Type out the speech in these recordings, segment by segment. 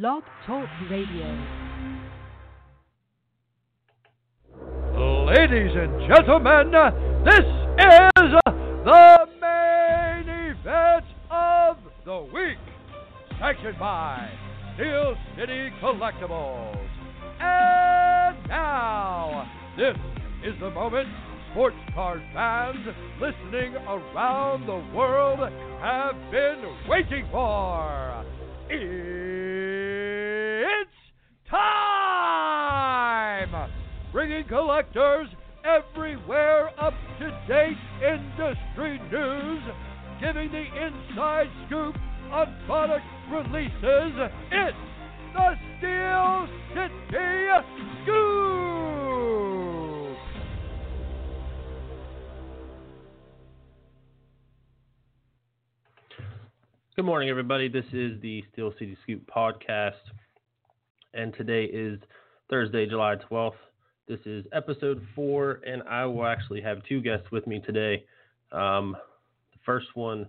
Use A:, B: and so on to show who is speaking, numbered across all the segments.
A: Blog Talk Radio.
B: Ladies and gentlemen, this is the main event of the week, sanctioned by Steel City Collectibles. And now, this is the moment sports card fans listening around the world have been waiting for. It's Bringing collectors everywhere up to date industry news, giving the inside scoop on product releases. It's the Steel City Scoop!
C: Good morning, everybody. This is the Steel City Scoop podcast, and today is Thursday, July 12th. This is episode four, and I will actually have two guests with me today. Um, the first one,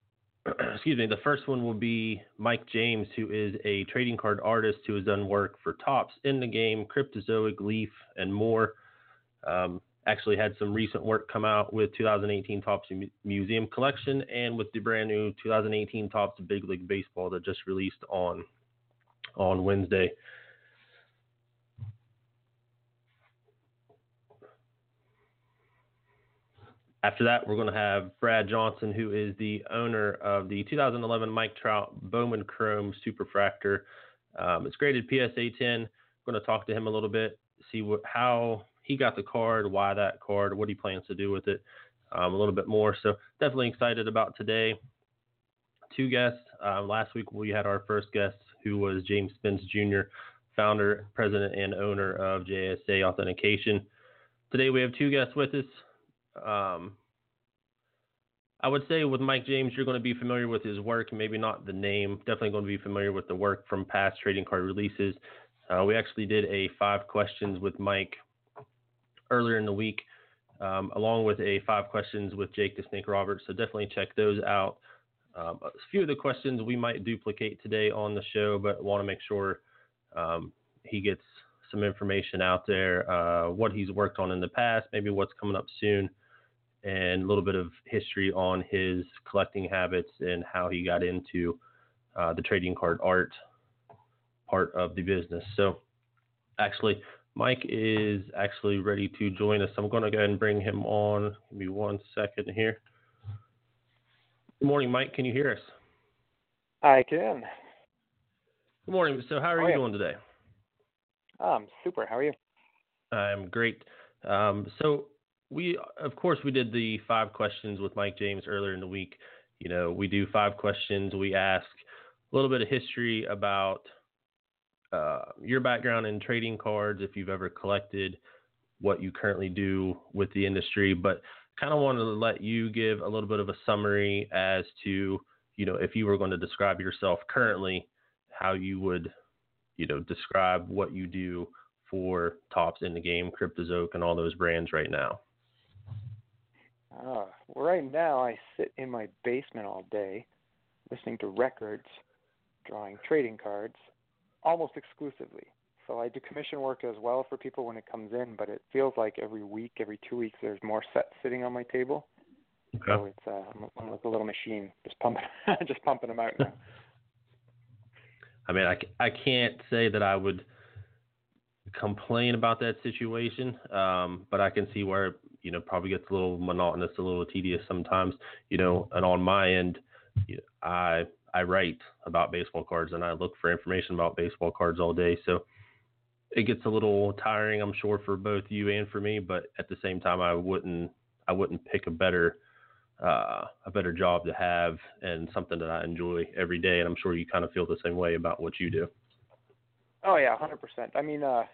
C: excuse me, the first one will be Mike James, who is a trading card artist who has done work for Topps in the game, Cryptozoic, Leaf, and more. Um, actually had some recent work come out with 2018 Topps Museum Collection and with the brand new 2018 Topps Big League Baseball that just released on on Wednesday. After that, we're going to have Brad Johnson, who is the owner of the 2011 Mike Trout Bowman Chrome Superfractor. Um, it's graded PSA 10. We're going to talk to him a little bit, see what how he got the card, why that card, what he plans to do with it, um, a little bit more. So definitely excited about today. Two guests. Uh, last week we had our first guest, who was James Spence Jr., founder, president, and owner of JSA Authentication. Today we have two guests with us. Um, I would say with Mike James, you're going to be familiar with his work, maybe not the name. Definitely going to be familiar with the work from past trading card releases. Uh, we actually did a five questions with Mike earlier in the week, um, along with a five questions with Jake the Snake Roberts. So definitely check those out. Um, a few of the questions we might duplicate today on the show, but want to make sure um, he gets some information out there, uh, what he's worked on in the past, maybe what's coming up soon, and a little bit of history on his collecting habits and how he got into uh, the trading card art part of the business. So, actually, Mike is actually ready to join us. I'm going to go ahead and bring him on. Give me one second here. Good morning, Mike. Can you hear us?
D: I can.
C: Good morning. So, how are
D: Oh,
C: you
D: yeah.
C: doing today?
D: Um, super. How are you?
C: I'm great. Um, so we, of course, we did the five questions with Mike James earlier in the week. You know, we do five questions. We ask a little bit of history about uh, your background in trading cards, if you've ever collected, what you currently do with the industry, but kind of wanted to let you give a little bit of a summary as to, you know, if you were going to describe yourself currently, how you would, you know, describe what you do for Topps in the game, Cryptozoic, and all those brands right now.
D: Uh, right now, I sit in my basement all day, listening to records, drawing trading cards, almost exclusively. So I do commission work as well for people when it comes in, but it feels like every week, every two weeks, there's more sets sitting on my table. So it's uh, I'm, like a little machine, just pumping, just pumping them out now.
C: I mean, I, I can't say that I would complain about that situation, um, but I can see where you know probably gets a little monotonous, a little tedious sometimes. You know, and on my end, you know, I I write about baseball cards and I look for information about baseball cards all day, so it gets a little tiring, I'm sure, for both you and for me. But at the same time, I wouldn't I wouldn't pick a better uh, a better job to have and something that I enjoy every day. And I'm sure you kind of feel the same way about what you do.
D: Oh yeah, hundred percent. I mean, uh,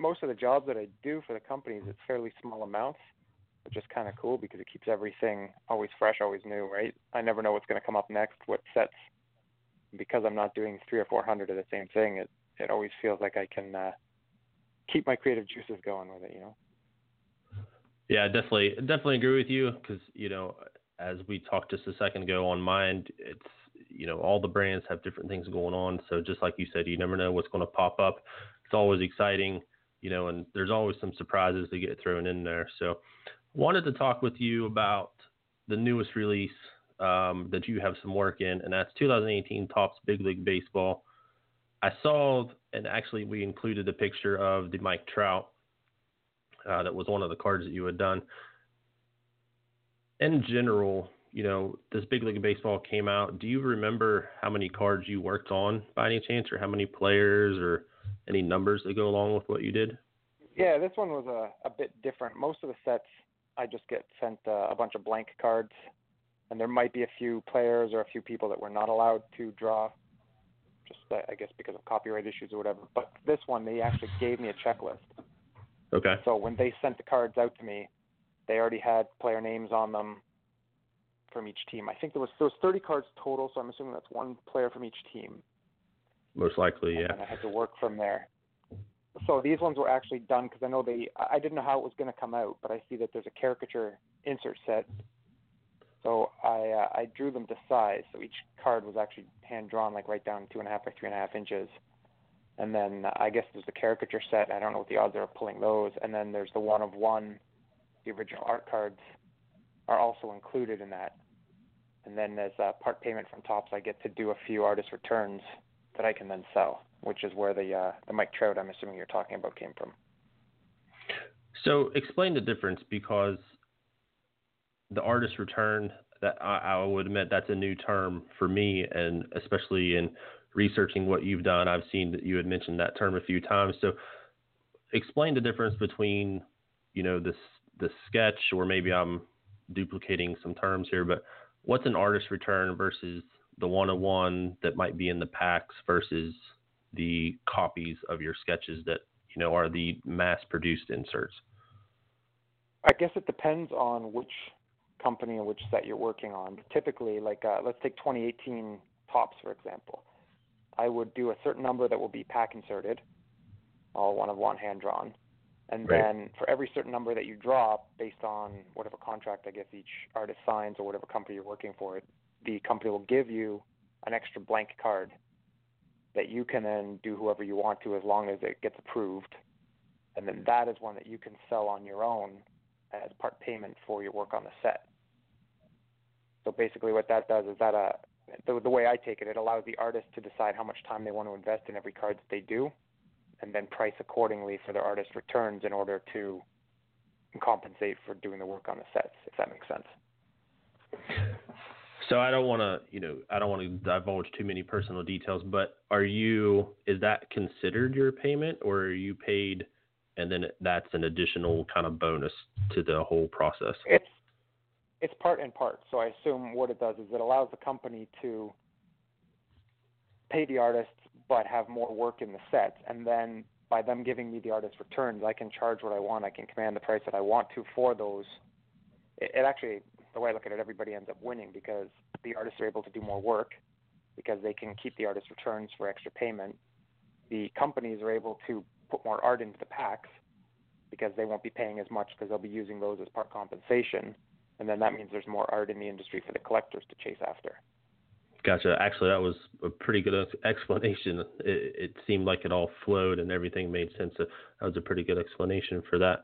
D: most of the jobs that I do for the companies, it's fairly small amounts, which is kind of cool because it keeps everything always fresh, always new, right? I never know what's going to come up next, what sets. Because I'm not doing three or four hundred of the same thing, it it always feels like I can uh, keep my creative juices going with it, you know.
C: Yeah, definitely, definitely agree with you because you know, as we talked just a second ago on mind, it's you know all the brands have different things going on. So just like you said, you never know what's going to pop up. It's always exciting, you know, and there's always some surprises that get thrown in there. So wanted to talk with you about the newest release um, that you have some work in, and that's 2018 Topps Big League Baseball. I saw, and actually we included a picture of the Mike Trout. Uh, that was one of the cards that you had done. In general, you know, this Big League Baseball came out. Do you remember how many cards you worked on by any chance, or how many players, or any numbers that go along with what you did?
D: Yeah, this one was a, a bit different. Most of the sets, I just get sent uh, a bunch of blank cards, and there might be a few players or a few people that were not allowed to draw, just uh, I guess because of copyright issues or whatever. But this one, they actually gave me a checklist.
C: Okay.
D: So when they sent the cards out to me, they already had player names on them, from each team. I think there was there was 30 cards total, so I'm assuming that's one player from each team.
C: Most likely, yeah.
D: And I had to work from there. So these ones were actually done because I know they. I didn't know how it was going to come out, but I see that there's a caricature insert set. So I uh, I drew them to size. So each card was actually hand drawn, like right down two and a half by three and a half inches. And then uh, I guess there's the caricature set. I don't know what the odds are of pulling those. And then there's the one of one, the original art cards are also included in that. And then as a part payment from Topps, I get to do a few artist returns that I can then sell, which is where the uh, the Mike Trout I'm assuming you're talking about came from.
C: So explain the difference because the artist return that I, I would admit that's a new term for me, and especially in researching what you've done, I've seen that you had mentioned that term a few times. So explain the difference between you know this the sketch, or maybe I'm duplicating some terms here, but what's an artist return versus the one-on-one that might be in the packs versus the copies of your sketches that you know are the mass-produced inserts?
D: I guess it depends on which company and which set you're working on. But typically, like uh, let's take 2018 Topps for example. I would do a certain number that will be pack inserted, all one of one hand drawn, and right. then for every certain number that you drop, based on whatever contract I guess each artist signs or whatever company you're working for, the company will give you an extra blank card that you can then do whoever you want to as long as it gets approved. And then that is one that you can sell on your own as part payment for your work on the set. So basically, what that does is that uh, the, the way I take it, it allows the artist to decide how much time they want to invest in every card that they do and then price accordingly for their artist returns in order to compensate for doing the work on the sets, if that makes sense.
C: So I don't want to, you know, I don't want to divulge too many personal details, but are you is that considered your payment or are you paid and then that's an additional kind of bonus to the whole process?
D: It's it's part and part. So I assume what it does is it allows the company to pay the artist but have more work in the set. And then by them giving me the artist returns, I can charge what I want. I can command the price that I want to for those. It, it actually, the way I look at it, everybody ends up winning because the artists are able to do more work because they can keep the artist returns for extra payment. The companies are able to put more art into the packs because they won't be paying as much because they'll be using those as part compensation. And then that means there's more art in the industry for the collectors to chase after.
C: Gotcha. Actually, that was a pretty good explanation. It, it, seemed like it all flowed and everything made sense. That was a pretty good explanation for that.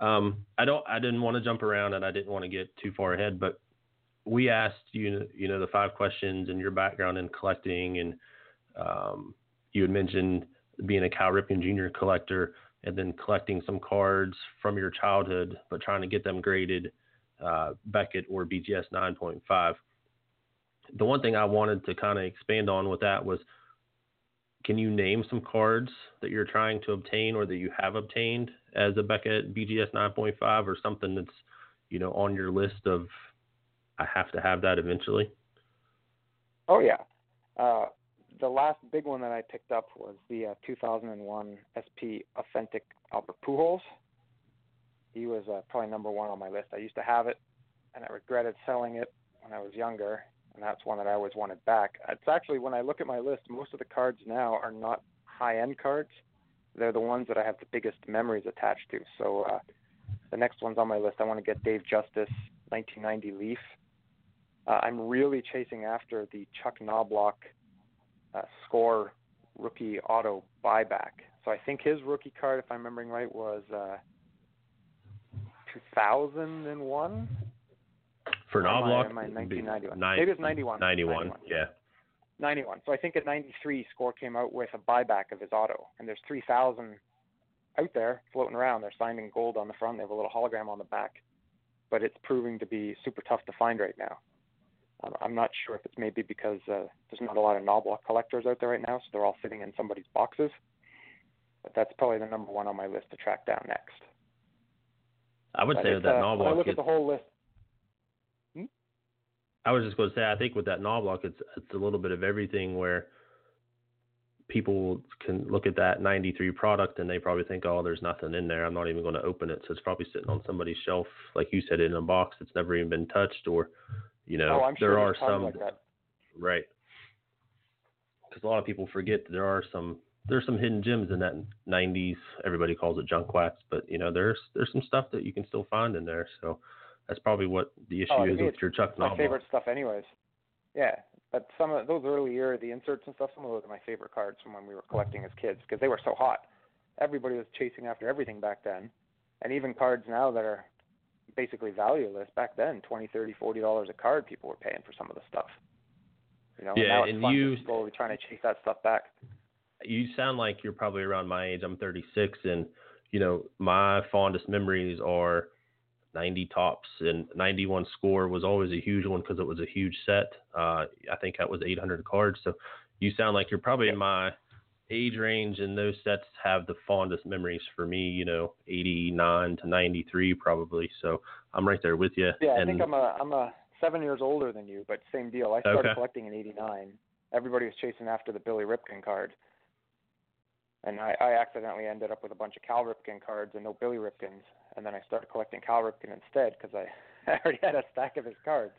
C: Um, I don't. I didn't want to jump around and I didn't want to get too far ahead, but we asked you, you know, the five questions and your background in collecting, and um, you had mentioned being a Cal Ripken Jr. collector and then collecting some cards from your childhood, but trying to get them graded uh, Beckett or BGS 9.5 the one thing I wanted to kind of expand on with that was can you name some cards that you're trying to obtain or that you have obtained as a Beckett BGS 9.5 or something that's you know on your list of I have to have that eventually?
D: Oh yeah. Uh, the last big one that I picked up was the uh, 2001 SP Authentic Albert Pujols. He was uh, probably number one on my list. I used to have it, and I regretted selling it when I was younger and that's one that I always wanted back. It's actually when I look at my list, most of the cards now are not high-end cards. They're the ones that I have the biggest memories attached to. So uh, the next ones on my list, I want to get Dave Justice 1990 Leaf. Uh, I'm really chasing after the Chuck Knoblauch uh, score rookie auto buyback. So I think his rookie card, if I'm remembering right, was uh, 2001.
C: For Knoblauch,
D: am I, am I 1991?
C: Nine,
D: Maybe it's 91.
C: 91.
D: 91.
C: Yeah.
D: 91. So I think at 93, Score came out with a buyback of his auto, and there's 3,000 out there floating around. They're signed in gold on the front. They have a little hologram on the back, but it's proving to be super tough to find right now. Um, I'm not sure if it's maybe because uh, there's not a lot of Knoblauch collectors out there right now, so they're all sitting in somebody's boxes. But that's probably the number one on my list to track down next.
C: I would
D: But
C: say that
D: uh, I look
C: is-
D: at the whole list,
C: I was just going to say, I think with that Knoblauch, it's it's a little bit of everything where people can look at that 93 product and they probably think, oh, there's nothing in there. I'm not even going to open it. So it's probably sitting on somebody's shelf, like you said, in a box that's never even been touched, or you know,
D: oh,
C: there
D: sure
C: are some
D: like
C: right. Because a lot of people forget that there are some there's some hidden gems in that 90s. Everybody calls it junk wax, but you know, there's there's some stuff that you can still find in there. So that's probably what the oh, issue
D: Oh,
C: is with your Chuck
D: my favorite stuff, anyways. Yeah, but some of those early year, the inserts and stuff, some of those are my favorite cards from when we were collecting as kids because they were so hot. Everybody was chasing after everything back then, and even cards now that are basically valueless back then, twenty, thirty, forty dollars a card, people were paying for some of the stuff. You know,
C: Yeah,
D: and now it's
C: and you-
D: slowly trying to chase that stuff back.
C: you sound like you're probably around my age. I'm 36, and you know my fondest memories are 90 Topps and 91 score was always a huge one because it was a huge set. Uh, I think that was 800 cards. So you sound like you're probably in my age range, and those sets have the fondest memories for me. You know, 89 to 93 probably. So I'm right there with you.
D: Yeah, I
C: and
D: think I'm a I'm a seven years older than you, but same deal. I started
C: Okay.
D: collecting in '89. Everybody was chasing after the Billy Ripken card, and I, I accidentally ended up with a bunch of Cal Ripken cards and no Billy Ripkens. And then I started collecting Cal Ripken instead because I, I already had a stack of his cards.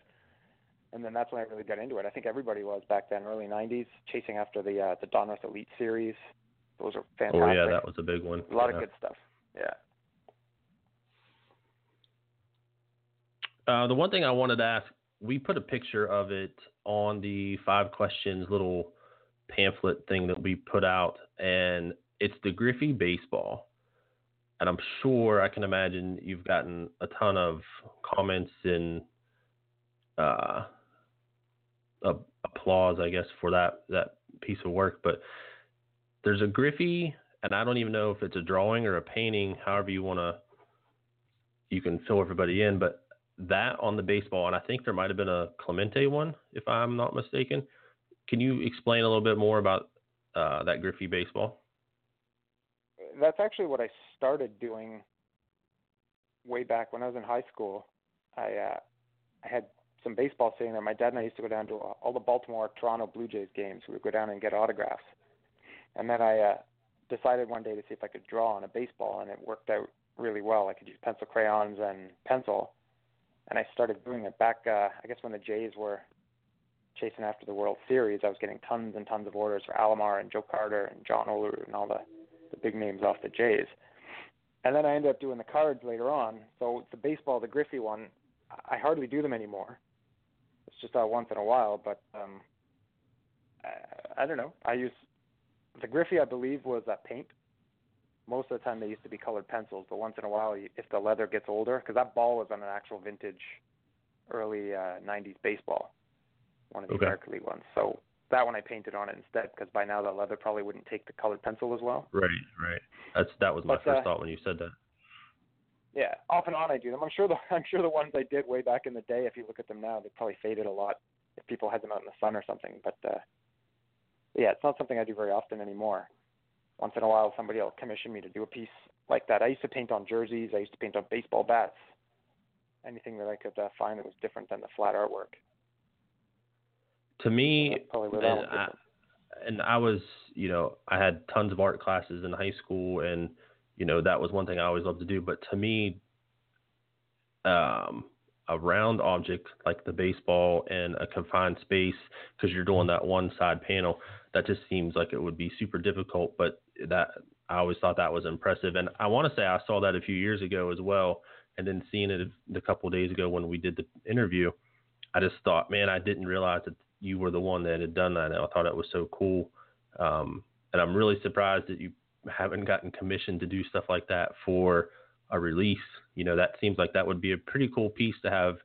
D: And then that's when I really got into it. I think everybody was back then, early '90s, chasing after the uh, the Donruss Elite series. Those are fantastic.
C: oh yeah, that was a big one.
D: a lot
C: Yeah.
D: of good stuff. Yeah.
C: Uh, the one thing I wanted to ask, we put a picture of it on the five questions little pamphlet thing that we put out, and it's the Griffey baseball. And I'm sure I can imagine you've gotten a ton of comments and uh, a- applause, I guess, for that that piece of work. But there's a Griffey, and I don't even know if it's a drawing or a painting, however you want to. You can fill everybody in, but that on the baseball, and I think there might have been a Clemente one, if I'm not mistaken. Can you explain a little bit more about uh, that Griffey baseball?
D: that's actually what I started doing way back when I was in high school. I uh, I had some baseball sitting there. My dad and I used to go down to all the Baltimore, Toronto Blue Jays games. We would go down and get autographs. And then I uh, decided one day to see if I could draw on a baseball, and it worked out really well. I could use pencil crayons and pencil, and I started doing it back. Uh, I guess when the Jays were chasing after the World Series, I was getting tons and tons of orders for Alomar and Joe Carter and John Olerud and all the the big names off the Jays. And then I ended up doing the cards later on. So the baseball, the Griffey one, I hardly do them anymore. It's just uh, once in a while, but um, I, I don't know. I use the Griffey. I believe was uh, paint. Most of the time they used to be colored pencils, but once in a while, if the leather gets older, because that ball was on an actual vintage, early uh, '90s baseball, one of the
C: Okay.
D: Ones. So that one I painted on it instead, because by now the leather probably wouldn't take the colored pencil as well.
C: Right, right. That's that was my
D: But,
C: first
D: uh,
C: thought when you said that.
D: Yeah, off and on I do them. I'm sure the I'm sure the ones I did way back in the day, if you look at them now, they probably faded a lot if people had them out in the sun or something. But uh yeah, it's not something I do very often anymore. Once in a while somebody will commission me to do a piece like that. I used to paint on jerseys, I used to paint on baseball bats. Anything that I could uh, find that was different than the flat artwork.
C: To me, and I, and I was, you know, I had tons of art classes in high school, and you know that was one thing I always loved to do. But to me, um, a round object like the baseball in a confined space, because you're doing that one side panel, that just seems like it would be super difficult. But that I always thought that was impressive, and I want to say I saw that a few years ago as well, and then seeing it a couple of days ago when we did the interview. I just thought, man, I didn't realize that you were the one that had done that. And I thought it was so cool. Um, and I'm really surprised that you haven't gotten commissioned to do stuff like that for a release. You know, that seems like that would be a pretty cool piece to have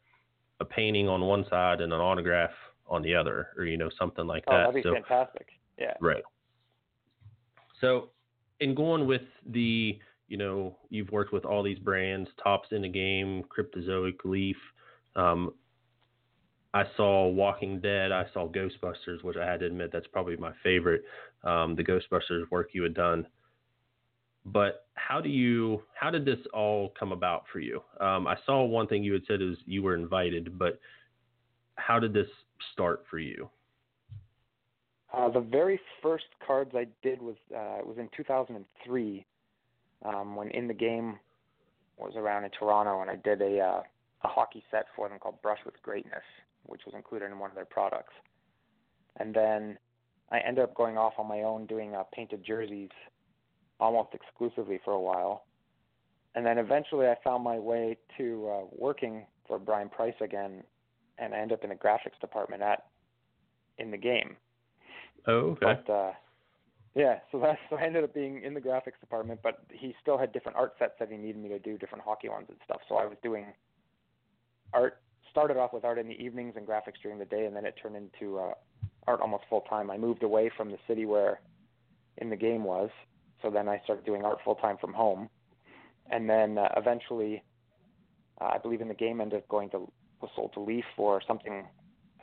C: a painting on one side and an autograph on the other, or you know, something like
D: oh,
C: that.
D: that'd be
C: so,
D: fantastic. Yeah.
C: Right. So, in going with the, you know, you've worked with all these brands, Topps in the game, Cryptozoic, Leaf. Um, I saw Walking Dead. I saw Ghostbusters, which I had to admit that's probably my favorite. Um, the Ghostbusters work you had done. But how do you? How did this all come about for you? Um, I saw one thing you had said is you were invited, but how did this start for you?
D: Uh, the very first cards I did was uh, was in 2003 um, when in the game was around in Toronto, and I did a uh, a hockey set for them called Brush with Greatness, which was included in one of their products. And then I ended up going off on my own doing uh, painted jerseys almost exclusively for a while. And then eventually I found my way to uh, working for Brian Price again, and I ended up in the graphics department at in the game.
C: Oh, okay.
D: But uh, yeah, so that's so I ended up being in the graphics department, but he still had different art sets that he needed me to do, different hockey ones and stuff. So I was doing art. Started off with art in the evenings and graphics during the day, and then it turned into uh, art almost full time. I moved away from the city where in the game was, so then I started doing art full time from home, and then uh, eventually, uh, I believe in the game ended up going to was sold to Leaf for something.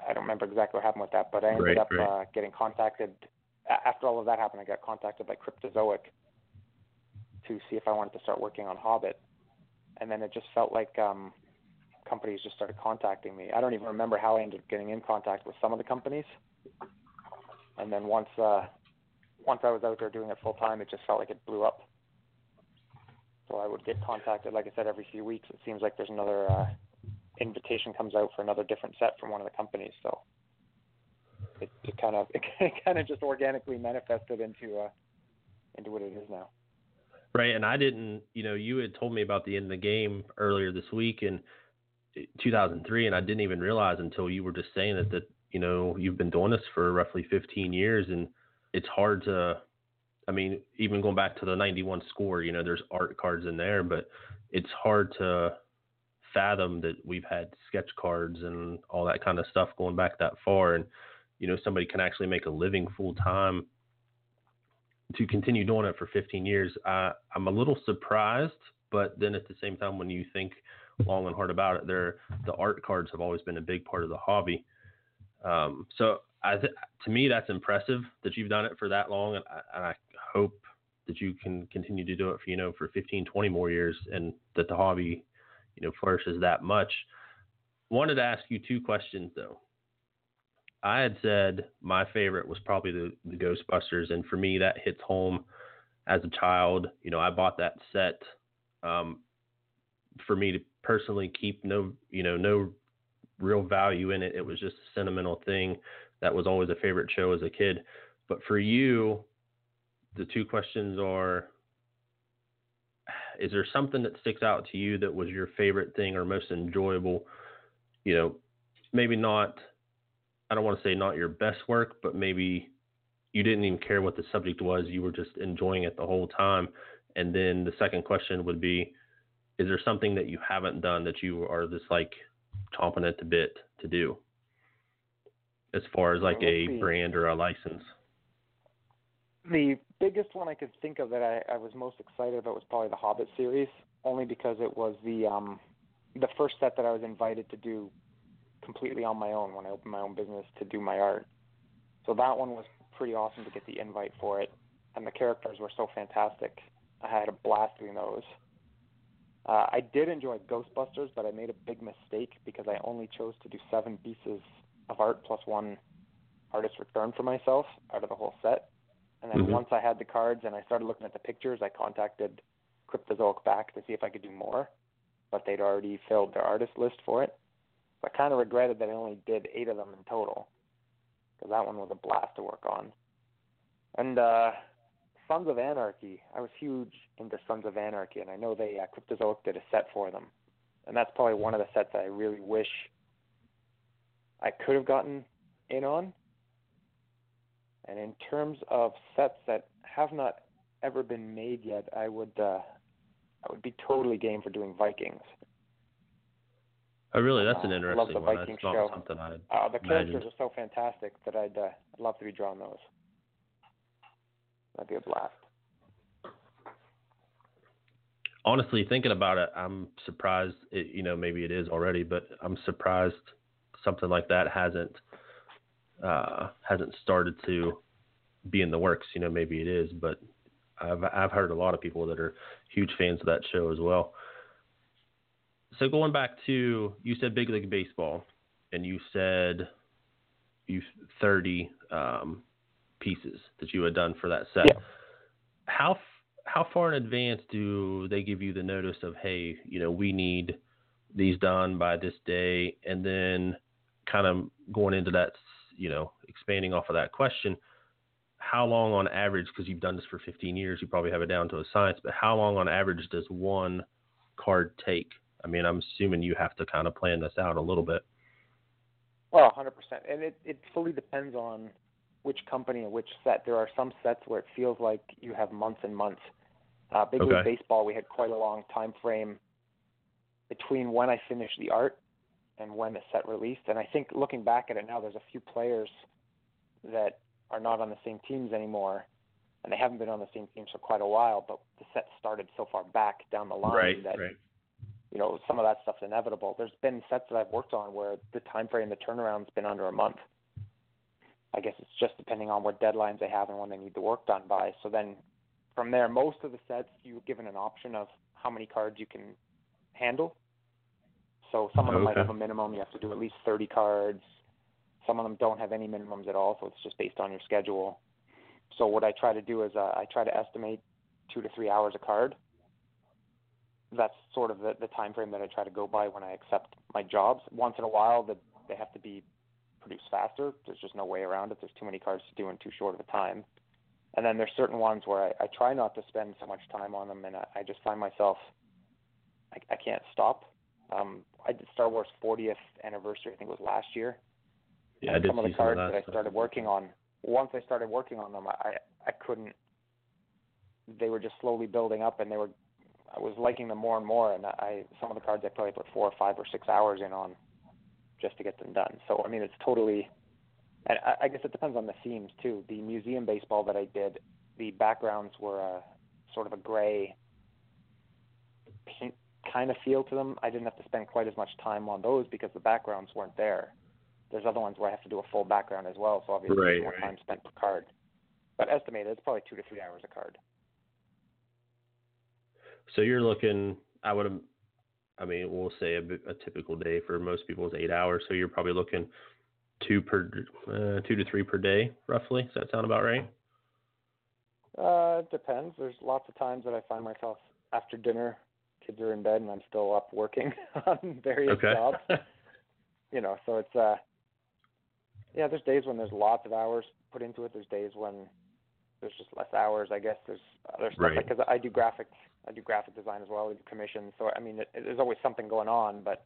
D: I don't remember exactly what happened with that, but I ended
C: Right,
D: up
C: right.
D: Uh, getting contacted after all of that happened. I got contacted by Cryptozoic to see if I wanted to start working on Hobbit, and then it just felt like um, companies just started contacting me. I don't even remember how I ended up getting in contact with some of the companies, and then once uh, once I was out there doing it full time, it just felt like it blew up. So I would get contacted, like I said, every few weeks. It seems like there's another uh, invitation comes out for another different set from one of the companies. So it, it kind of it kind of just organically manifested into uh, into what it is now.
C: Right, and I didn't, you know, you had told me about the end of the game earlier this week in 2003, and I didn't even realize until you were just saying it that, you know, you've been doing this for roughly 15 years, and it's hard to, I mean, even going back to the 91 score, you know, there's art cards in there, but it's hard to fathom that we've had sketch cards and all that kind of stuff going back that far, and you know, somebody can actually make a living full time to continue doing it for 15 years, I, I'm a little surprised. But then at the same time, when you think long and hard about it, there the art cards have always been a big part of the hobby. Um, so I th- to me, that's impressive that you've done it for that long, and I, and I hope that you can continue to do it for you know for 15, 20 more years, and that the hobby, you know, flourishes that much. Wanted to ask you two questions though. I had said my favorite was probably the, the Ghostbusters, and for me that hits home. As a child, you know, I bought that set um, for me to personally keep no, you know, no real value in it. It was just a sentimental thing that was always a favorite show as a kid. But for you, the two questions are: Is there something that sticks out to you that was your favorite thing or most enjoyable? You know, maybe not I don't want to say not your best work, but maybe you didn't even care what the subject was. You were just enjoying it the whole time. And then the second question would be, is there something that you haven't done that you are just like chomping at the bit to do? As far as like a
D: see.
C: brand or a license.
D: The biggest one I could think of that I, I was most excited about was probably the Hobbit series, only because it was the um, the first set that I was invited to do completely on my own when I opened my own business to do my art. So that one was pretty awesome to get the invite for it, and the characters were so fantastic. I had a blast doing those. Uh, I did enjoy Ghostbusters, but I made a big mistake because I only chose to do seven pieces of art plus one artist return for myself out of the whole set. And then
C: Mhm.
D: once I had the cards and I started looking at the pictures, I contacted Cryptozoic back to see if I could do more, but they'd already filled their artist list for it. So I kind of regretted that I only did eight of them in total, because that one was a blast to work on. And uh, Sons of Anarchy, I was huge into Sons of Anarchy, and I know they uh, Cryptozoic did a set for them, and that's probably one of the sets that I really wish I could have gotten in on. And in terms of sets that have not ever been made yet, I would uh, I would be totally game for doing Vikings.
C: Oh, really? That's an
D: Uh, I
C: interesting
D: love the
C: one.
D: Vikings
C: That's
D: show.
C: something I.
D: Uh, the characters
C: Imagine.
D: are so fantastic that I'd uh, I'd love to be drawing those. That'd be a blast.
C: honestly thinking about it i'm surprised it, you know maybe it is already but i'm surprised something like that hasn't uh hasn't started to be in the works you know maybe it is but i've i've heard a lot of people that are huge fans of that show as well so going back to you said big league baseball and you said you 30 um pieces that you had done for that set
D: Yeah.
C: how how far in advance do they give you the notice of hey you know we need these done by this day and then kind of going into that you know expanding off of that question how long on average because you've done this for 15 years you probably have it down to a science but how long on average does one card take i mean i'm assuming you have to kind of plan this out a little bit
D: Well, 100%. And it, it fully depends on which company and which set. There are some sets where it feels like you have months and months. Uh, Big League Baseball, we had quite a long time frame between when I finished the art and when the set released. And I think looking back at it now, there's a few players that are not on the same teams anymore, and they haven't been on the same teams for quite a while. But the set started so far back down the line that
C: right
D: you know, some of that stuff's inevitable. There's been sets that I've worked on where the time frame, the turnaround's been under a month. I guess it's just depending on what deadlines they have and when they need the work done by. So then from there, most of the sets you're given an option of how many cards you can handle. So some of them might have a minimum. You have to do at least 30 cards. Some of them don't have any minimums at all, so it's just based on your schedule. So what I try to do is uh, I try to estimate two to three hours a card that's sort of the, the time frame that I try to go by when I accept my jobs. Once in a while, that they have to be produced faster. There's just no way around it. There's too many cards to do in too short of a time. And then there's certain ones where I, I try not to spend so much time on them, and I, I just find myself I, I can't stop. Um, I did Star Wars 40th anniversary. I think it was last year.
C: yeah i
D: and
C: did
D: some of the cards
C: that
D: that I started working on. Once I started working on them, I I couldn't. They were just slowly building up, and they were. I was liking them more and more, and I some of the cards I probably put four or five or six hours in on, just to get them done. So I mean, it's totally. And I, I guess it depends on the themes too. The museum baseball that I did, the backgrounds were a sort of a gray paint kind of feel to them. I didn't have to spend quite as much time on those because the backgrounds weren't there. There's other ones where I have to do a full background as well, so obviously
C: Right,
D: more
C: right.
D: time spent per card. But estimated, it's probably two to three hours a card.
C: So you're looking, I would, I mean, we'll say a, a typical day for most people is eight hours. So you're probably looking two per, uh, two to three per day, roughly. Does that sound about right?
D: Uh, it depends. There's lots of times that I find myself after dinner, kids are in bed, and I'm still up working on various
C: Okay.
D: jobs. You know, so it's uh, yeah. There's days when there's lots of hours put into it. There's days when there's just less hours. I guess there's other stuff
C: Right.
D: because I do graphic, I do graphic design as well. I do commissions. So I mean, it, there's always something going on. But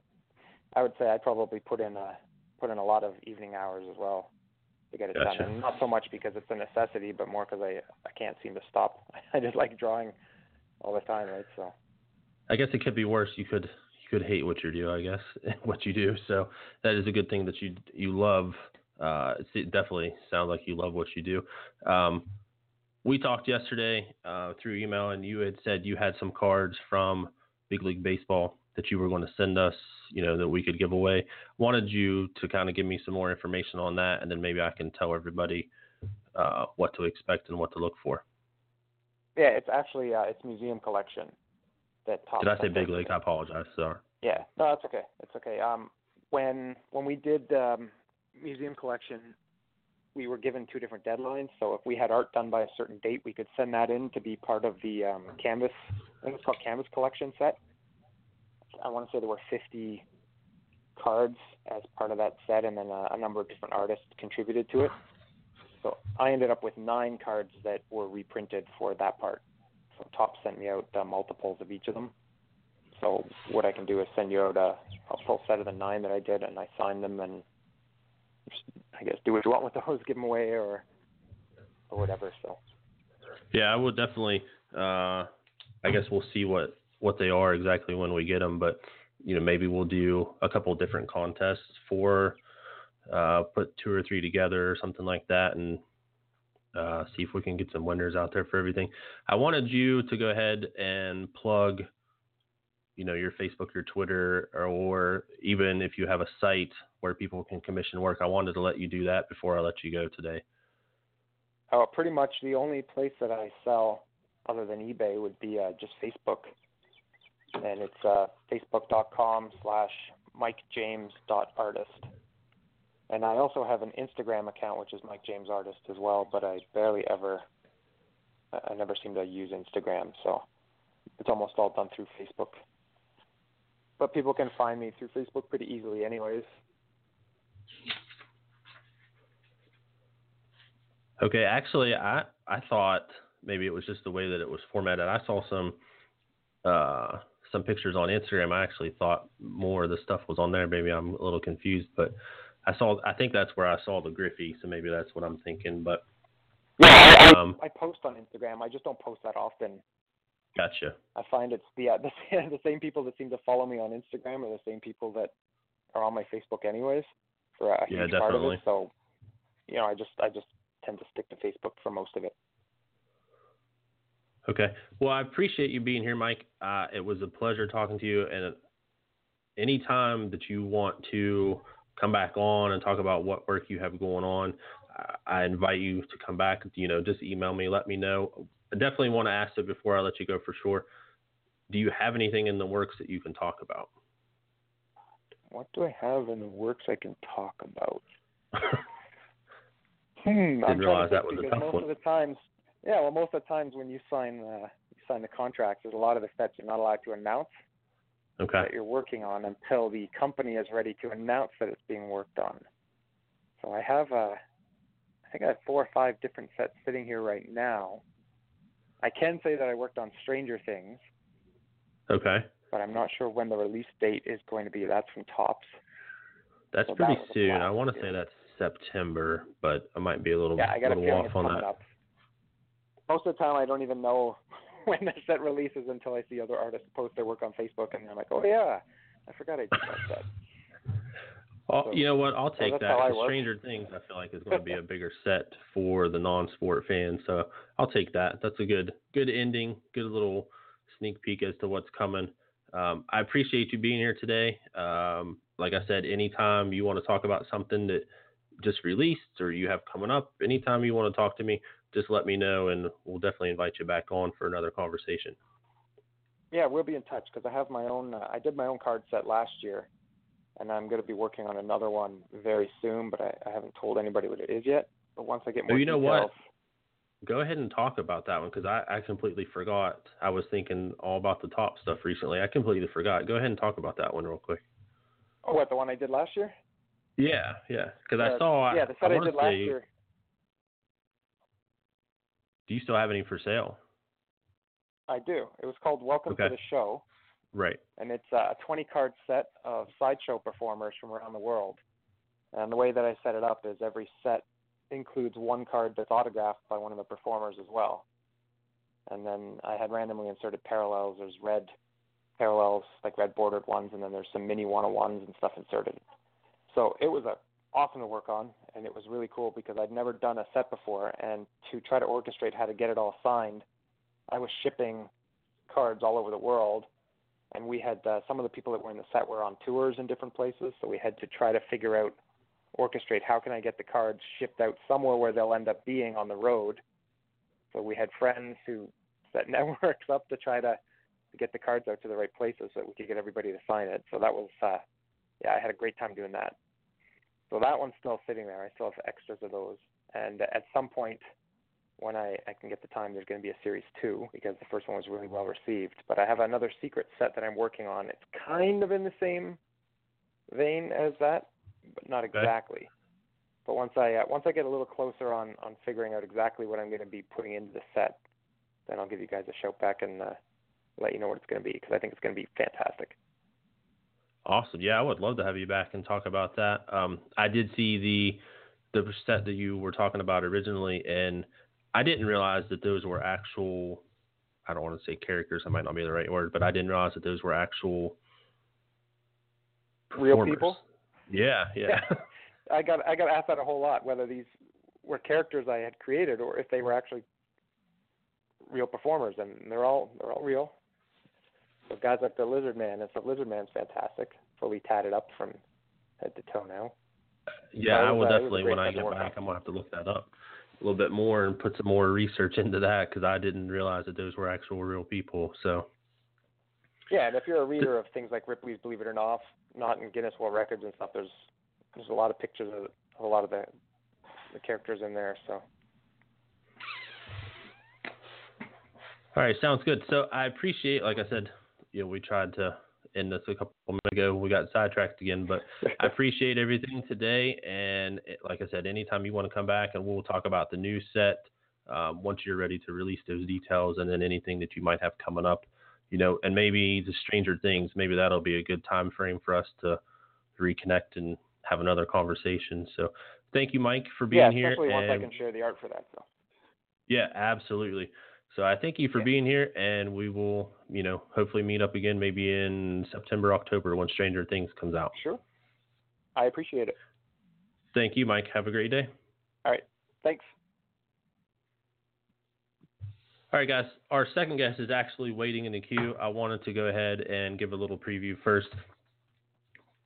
D: I would say I probably put in a put in a lot of evening hours as well to get it
C: Gotcha.
D: done. And not so much because it's a necessity, but more because I I can't seem to stop. I just like drawing all the time, right? So
C: I guess it could be worse. You could you could hate what you do. I guess what you do. So that is a good thing that you you love. Uh, it definitely sounds like you love what you do. Um, we talked yesterday uh, through email, and you had said you had some cards from Big League Baseball that you were going to send us. You know that we could give away. Wanted you to kind of give me some more information on that, and then maybe I can tell everybody uh, what to expect and what to look for.
D: yeah, it's actually uh, it's museum collection. That
C: Did I say Big. League? I apologize. Sorry.
D: Yeah, no, it's okay. It's okay. Um, when when we did um, museum collection, we were given two different deadlines. So if we had art done by a certain date, we could send that in to be part of the um, canvas. I think it's called canvas collection set. I want to say there were 50 cards as part of that set, and then a, a number of different artists contributed to it. So I ended up with nine cards that were reprinted for that part. So Topps sent me out uh, multiples of each of them. So what I can do is send you out a, a full set of the nine that I did, and I signed them, and I guess do what you want with those, give them away or or whatever. So.
C: Yeah, I will definitely. Uh, I guess we'll see what what they are exactly when we get them, but you know maybe we'll do a couple different contests for uh, put two or three together or something like that, and uh, see if we can get some winners out there for everything. I wanted you to go ahead and plug, you know, your Facebook, your Twitter, or, or even if you have a site where people can commission work. I wanted to let you do that before I let you go today.
D: Oh, pretty much the only place that I sell other than eBay would be uh, just Facebook, and it's uh, facebook.com slash mikejames.artist. And I also have an Instagram account, which is Mike James Artist as well, but I barely ever, I never seem to use Instagram, so it's almost all done through Facebook. But people can find me through Facebook pretty easily, anyways.
C: Okay, actually, I I thought maybe it was just the way that it was formatted. I saw some uh, some pictures on Instagram. I actually thought more of the stuff was on there. Maybe I'm a little confused, but I saw. I think that's where I saw the Griffey. So maybe that's what I'm thinking. But
D: yeah, I, um, I post on Instagram. I just don't post that often.
C: Gotcha.
D: I find it's the uh, the, the same people that seem to follow me on Instagram are the same people that are on my Facebook anyways for a
C: yeah,
D: huge
C: definitely.
D: part of it. So, you know, I just I just tend to stick to Facebook for most of it.
C: Okay. Well, I appreciate you being here, Mike. Uh, it was a pleasure talking to you. And anytime that you want to come back on and talk about what work you have going on, I invite you to come back. You know, just email me, let me know. I definitely want to ask it before I let you go for sure. Do you have anything in the works that you can talk about?
D: What do I have in the works I can talk about?
C: Hmm, Didn't realize that was a tough
D: most
C: one.
D: of the times, yeah, well, most of the times when you sign uh, you sign the contract, there's a lot of the sets you're not allowed to announce
C: okay.
D: that you're working on until the company is ready to announce that it's being worked on. So I have, uh, I think I have four or five different sets sitting here right now. I can say that I worked on Stranger Things.
C: Okay.
D: But I'm not sure when the release date is going to be. That's from Topps.
C: That's
D: so
C: pretty
D: that
C: soon. I want to say that's September, but I might be a little,
D: yeah, I got
C: little
D: a
C: off on that.
D: Up. Most of the time, I don't even know when the set releases until I see other artists post their work on Facebook, and I'm like, oh yeah, I forgot I did that So-
C: you know what? I'll take that.
D: how I
C: 'cause
D: work.
C: Stranger Things, I feel like, is going to be a bigger set for the non-sport fan. So I'll take that. That's a good, good ending. Good little sneak peek as to what's coming. Um, I appreciate you being here today. Um, like I said, anytime you want to talk about something that just released or you have coming up, anytime you want to talk to me, just let me know, and we'll definitely invite you back on for another conversation.
D: Yeah, we'll be in touch because I have my own. Uh, I did my own card set last year, and I'm going to be working on another one very soon. But I, I haven't told anybody what it is yet. But once I get
C: Oh,
D: more
C: you know
D: details,
C: what? Go ahead and talk about that one because I, I completely forgot. I was thinking all about the Topps stuff recently. I completely forgot. Go ahead and talk about that one real quick.
D: oh, what the one I did last year?
C: Yeah, yeah. Because I saw.
D: yeah, the
C: I
D: set I,
C: wanna
D: did last
C: say,
D: year.
C: Do you still have any for sale?
D: I do. It was called Welcome
C: Okay.
D: to the Show,
C: Right.
D: and it's a 20 card set of sideshow performers from around the world. And the way that I set it up is every set includes one card that's autographed by one of the performers as well. And then I had randomly inserted parallels. There's red parallels, like red bordered ones, and then there's some mini one on ones and stuff inserted. So it was a awesome to work on, and it was really cool because I'd never done a set before, and to try to orchestrate how to get it all signed, I was shipping cards all over the world, and we had uh, some of the people that were in the set were on tours in different places, so we had to try to figure out, orchestrate how can I get the cards shipped out somewhere where they'll end up being on the road. So we had friends who set networks up to try to, to get the cards out to the right places so that we could get everybody to sign it. So that was, uh, yeah, I had a great time doing that. So that one's still sitting there. I still have extras of those. And at some point, when I, I can get the time, there's going to be a series two because the first one was really well received. But I have another secret set that I'm working on. It's kind of in the same vein as that, but not
C: Okay.
D: exactly. But once I uh, once I get a little closer on on figuring out exactly what I'm going to be putting into the set, then I'll give you guys a shout back and uh, let you know what it's going to be because I think it's going to be fantastic.
C: Awesome. Yeah, I would love to have you back and talk about that. Um, I did see the the set that you were talking about originally, and I didn't realize that those were actual. I don't want to say characters. That might not be the right word, but I didn't realize that those were actual
D: real people.
C: Yeah, yeah.
D: I got I got asked that a whole lot whether these were characters I had created or if they were actually real performers, and they're all they're all real. So guys like the Lizard Man, and the Lizard Man's fantastic, fully tatted up from head to toe now.
C: Yeah, I will uh, definitely when I get back, I'm gonna have to look that up a little bit more and put some more research into that because I didn't realize that those were actual real people. So.
D: Yeah, and if you're a reader of things like Ripley's Believe It or Not, not in Guinness World Records and stuff, there's there's a lot of pictures of, of a lot of the the characters in there. So.
C: All right, sounds good. So I appreciate, like I said, you know, we tried to end this a couple of minutes ago. We got sidetracked again, but I appreciate everything today. And it, like I said, anytime you want to come back and we'll talk about the new set um, once you're ready to release those details and then anything that you might have coming up, you know, and maybe the Stranger Things, maybe that'll be a good time frame for us to reconnect and have another conversation. So thank you, Mike, for being
D: yeah,
C: here.
D: especially once I can share the art for that. So.
C: Yeah, absolutely. So I thank you for being here, and we will, you know, hopefully meet up again maybe in September, October when Stranger Things comes out.
D: Sure. I appreciate it.
C: Thank you, Mike. Have a great day.
D: All right. Thanks.
C: All right, guys. Our second guest is actually waiting in the queue. I wanted to go ahead and give a little preview first.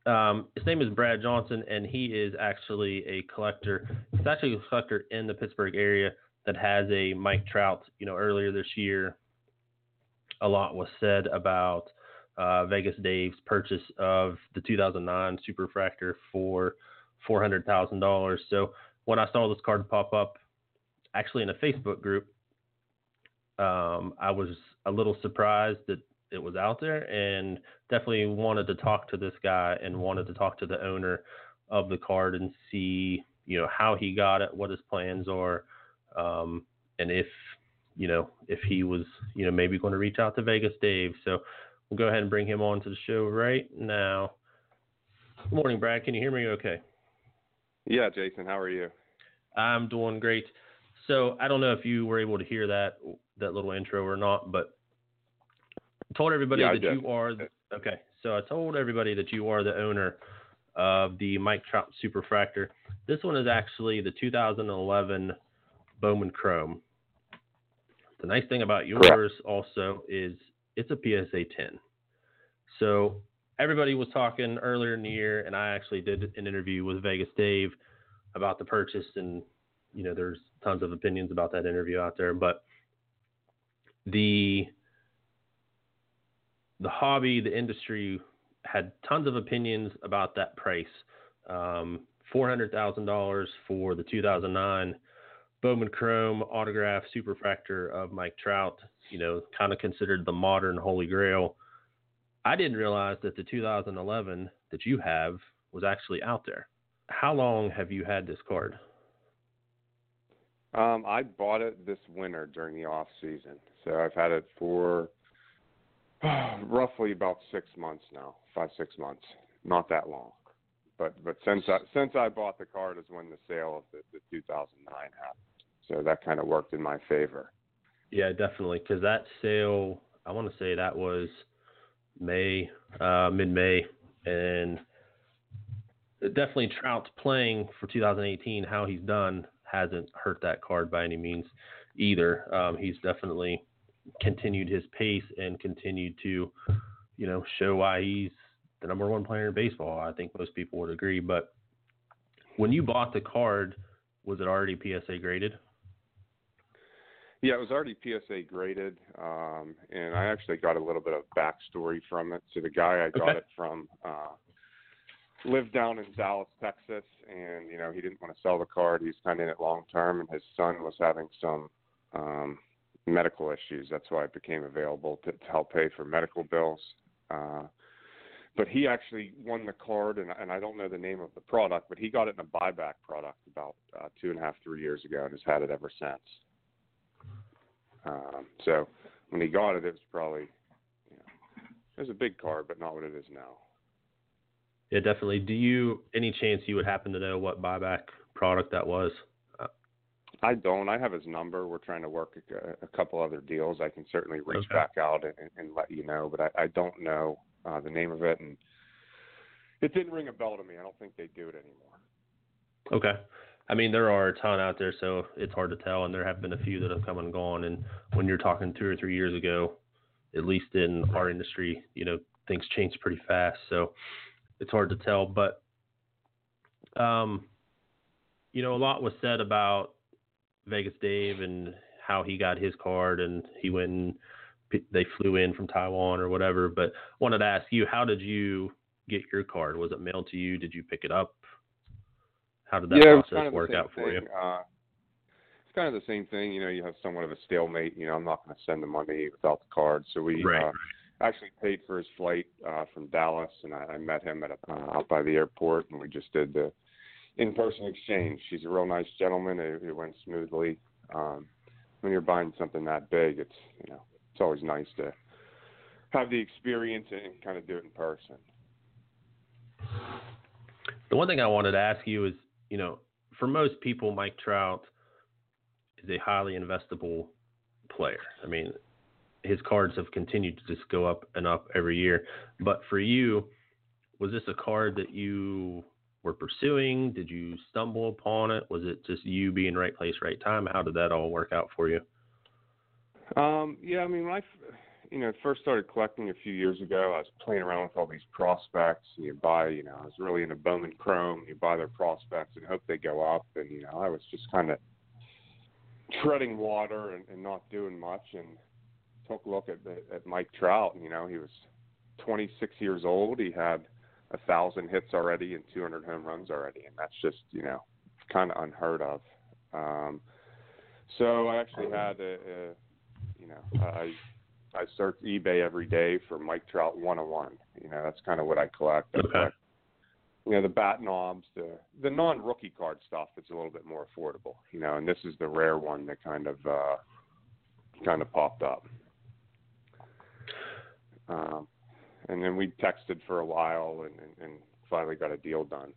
C: Um, his name is Brad Johnson, and he is actually a collector. He's actually a collector in the Pittsburgh area that has a Mike Trout. You know, earlier this year, a lot was said about uh, Vegas Dave's purchase of the 2009 Superfractor for $400,000. So when I saw this card pop up, actually in a Facebook group, um, I was a little surprised that it was out there and definitely wanted to talk to this guy and wanted to talk to the owner of the card and see, you know, how he got it, what his plans are, um, and if you know if he was you know maybe going to reach out to Vegas Dave. So we'll go ahead and bring him on to the show right now. Good morning, Brad. Can you hear me? Okay.
A: Yeah, Jason. How are you?
C: I'm doing great. So I don't know if you were able to hear that that little intro or not, but I told everybody
A: yeah,
C: that you are okay. So I told everybody that you are the owner of the Mike Trout Superfractor. This one is actually the 2011 Bowman Chrome. The nice thing about yours also is it's a PSA 10. So everybody was talking earlier in the year, and I actually did an interview with Vegas Dave about the purchase, and you know there's tons of opinions about that interview out there, but the the hobby, the industry had tons of opinions about that price. Um, Four hundred thousand dollars for the 2009 Bowman Chrome autograph superfractor of Mike Trout, you know, kind of considered the modern holy grail. I didn't realize that the 2011 that you have was actually out there. How long have you had this card?
A: Um, I bought it this winter during the off season, so I've had it for uh, roughly about six months now, five six months, not that long. But but since I since I bought the card is when the sale of the, the 2009 happened. So that kind of worked in my favor.
C: Yeah, definitely. Because that sale, I want to say that was May, uh, mid May. And definitely Trout's playing for 2018, how he's done hasn't hurt that card by any means either. Um, he's definitely continued his pace and continued to, you know, show why he's the number one player in baseball. I think most people would agree. But when you bought the card, was it already PSA graded?
A: Yeah, it was already PSA graded, um, and I actually got a little bit of backstory from it. So the guy I got
C: okay.
A: it from uh, lived down in Dallas, Texas, and you know he didn't want to sell the card. He's kind of in it long term, and his son was having some um, medical issues. That's why it became available to, to help pay for medical bills. Uh, but he actually won the card, and, and I don't know the name of the product, but he got it in a buyback product about uh, two and a half, three years ago, and has had it ever since. Um, so when he got it, it was probably, you know, it was a big card, but not what it is now.
C: Yeah, definitely. Do you any chance you would happen to know what buyback product that was?
A: I don't. I have his number. We're trying to work a, a couple other deals. I can certainly reach
C: Okay.
A: back out and, and let you know, but I, I don't know uh, the name of it, and it didn't ring a bell to me. I don't think they do it anymore.
C: Okay. I mean, there are a ton out there, so it's hard to tell, and there have been a few that have come and gone. And when you're talking two or three years ago, at least in our industry, you know, things change pretty fast, so it's hard to tell. But, um, you know, a lot was said about Vegas Dave and how he got his card, and he went and they flew in from Taiwan or whatever. But wanted to ask you, how did you get your card? Was it mailed to you? Did you pick it up? How did that
A: yeah,
C: process
A: kind of
C: work out for you?
A: thing. Uh, it's kind of the same thing. You know, you have somewhat of a stalemate. You know, I'm not going to send the money without the card. So we
C: Right.
A: uh, actually paid for his flight uh, from Dallas, and I, I met him at a, uh, out by the airport, and we just did the in-person exchange. He's a real nice gentleman. It, it went smoothly. Um, when you're buying something that big, it's you know, it's always nice to have the experience and kind of do it in person.
C: The one thing I wanted to ask you is, you know, for most people, Mike Trout is a highly investable player. I mean, his cards have continued to just go up and up every year. But for you, was this a card that you were pursuing? Did you stumble upon it? Was it just you being right place, right time? How did that all work out for you?
A: Um, yeah, I mean, when you know, first started collecting a few years ago, I was playing around with all these prospects. And you buy, you know, I was really into Bowman Chrome. You buy their prospects and hope they go up. And you know, I was just kind of treading water and, and not doing much. And took a look at at Mike Trout. You know, he was 26 years old. He had a thousand hits already and 200 home runs already, and that's just you know, kind of unheard of. Um, so I actually had a, a you know, I I search eBay every day for Mike Trout 101. You know, that's kind of what I collect. I
C: Okay.
A: collect, you know, the bat knobs, the the non-rookie card stuff It's a little bit more affordable. You know, and this is the rare one that kind of uh, kind of popped up. Um, and then we texted for a while and, and, and finally got a deal done.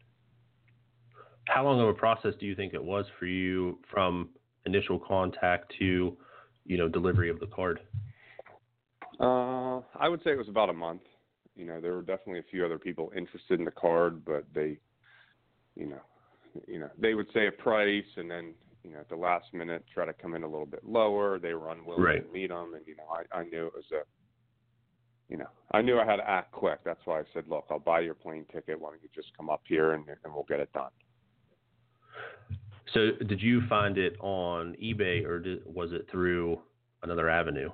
C: How long of a process do you think it was for you from initial contact to, you know, delivery of the card?
A: Uh, I would say it was about a month. You know, there were definitely a few other people interested in the card, but they, you know, you know, they would say a price, and then you know, at the last minute, try to come in a little bit lower. They were unwilling
C: Right.
A: to meet them, and you know, I, I knew it was a, you know, I knew I had to act quick. That's why I said, look, I'll buy your plane ticket. Why don't you just come up here and and we'll get it done.
C: So, did you find it on eBay or did, was it through another avenue?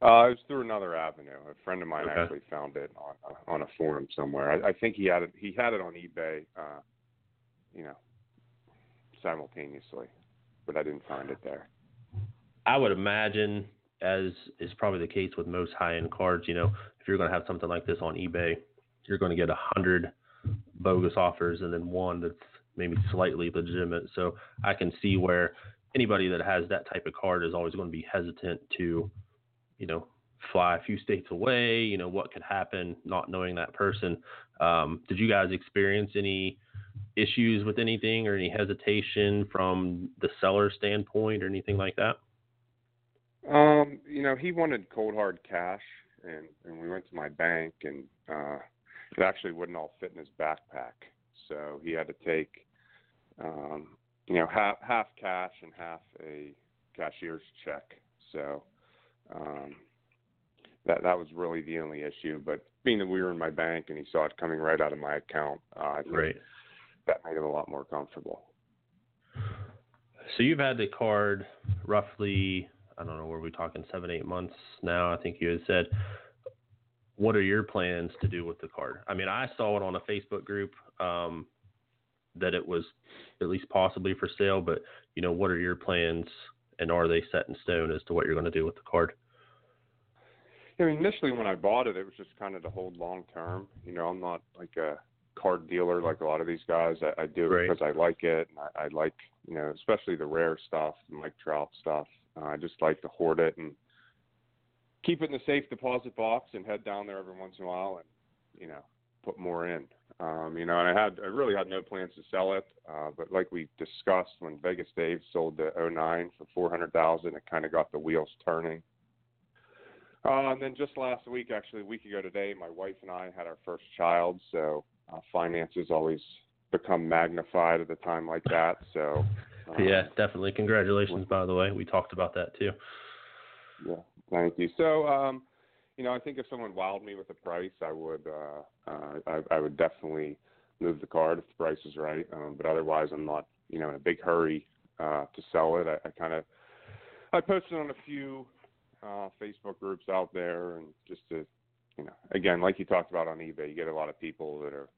A: Uh, it was through another avenue. A friend of mine
C: Okay.
A: actually found it on uh, on a forum somewhere. I, I think he had it. He had it on eBay. Uh, you know, simultaneously, but I didn't find it there.
C: I would imagine, as is probably the case with most high-end cards, you know, if you're going to have something like this on eBay, you're going to get a hundred bogus offers and then one that's maybe slightly legitimate. So I can see where anybody that has that type of card is always going to be hesitant to, you know, fly a few states away. You know, what could happen not knowing that person. Um, did you guys experience any issues with anything or any hesitation from the seller standpoint or anything like that?
A: Um, you know, he wanted cold hard cash, and and we went to my bank, and uh, it actually wouldn't all fit in his backpack, so he had to take, um, you know, half half cash and half a cashier's check. So, um, that that was really the only issue. But being that we were in my bank and he saw it coming right out of my account, uh, I think
C: Right.
A: that made him a lot more comfortable.
C: So you've had the card roughly, I don't know, were we talking seven, eight months now? I think you had said. What are your plans to do with the card? I mean, I saw it on a Facebook group um, that it was at least possibly for sale, but you know, what are your plans and are they set in stone as to what you're going to do with the card?
A: I mean, initially when I bought it, it was just kind of to hold long term. You know, I'm not like a card dealer like a lot of these guys. I, I do it
C: Right.
A: because I like it. And I, I like, you know, especially the rare stuff, the Mike Trout stuff. Uh, I just like to hoard it and keep it in the safe deposit box and head down there every once in a while and, you know, put more in. Um, you know, and I had I really had no plans to sell it, uh, but like we discussed when Vegas Dave sold the 09 for 400,000, it kind of got the wheels turning. Uh, and then just last week, actually a week ago today, my wife and I had our first child, so uh, finances always become magnified at a time like that. So
C: um, yeah, definitely. Congratulations, by the way. We talked about that too.
A: Yeah, thank you. So um, you know, I think if someone wowed me with a price, I would uh, uh, I, I would definitely move the card if the price is right. Um, but otherwise, I'm not you know in a big hurry uh, to sell it. I, I kind of I posted on a few uh, Facebook groups out there, and just to, you know, again, like you talked about on eBay, you get a lot of people that are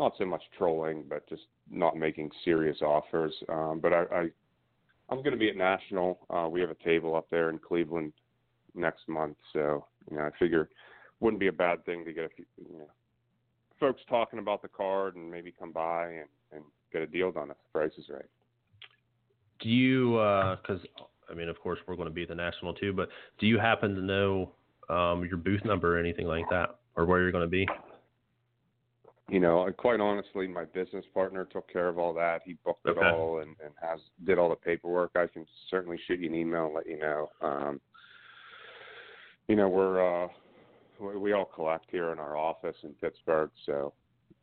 A: not so much trolling, but just not making serious offers. Um, but I, I, I'm going to be at National. Uh, we have a table up there in Cleveland next month, so you know, I figure wouldn't be a bad thing to get a few, you know, folks talking about the card and maybe come by and, and get a deal done if the price is right.
C: Do you, because uh, I mean, of course, we're going to be at the national too. But do you happen to know um, your booth number or anything like that, or where you're going to be?
A: You know, quite honestly, my business partner took care of all that. He booked
C: okay.
A: it all and, and has did all the paperwork. I can certainly shoot you an email and let you know. Um, you know, we're uh, we all collect here in our office in Pittsburgh, so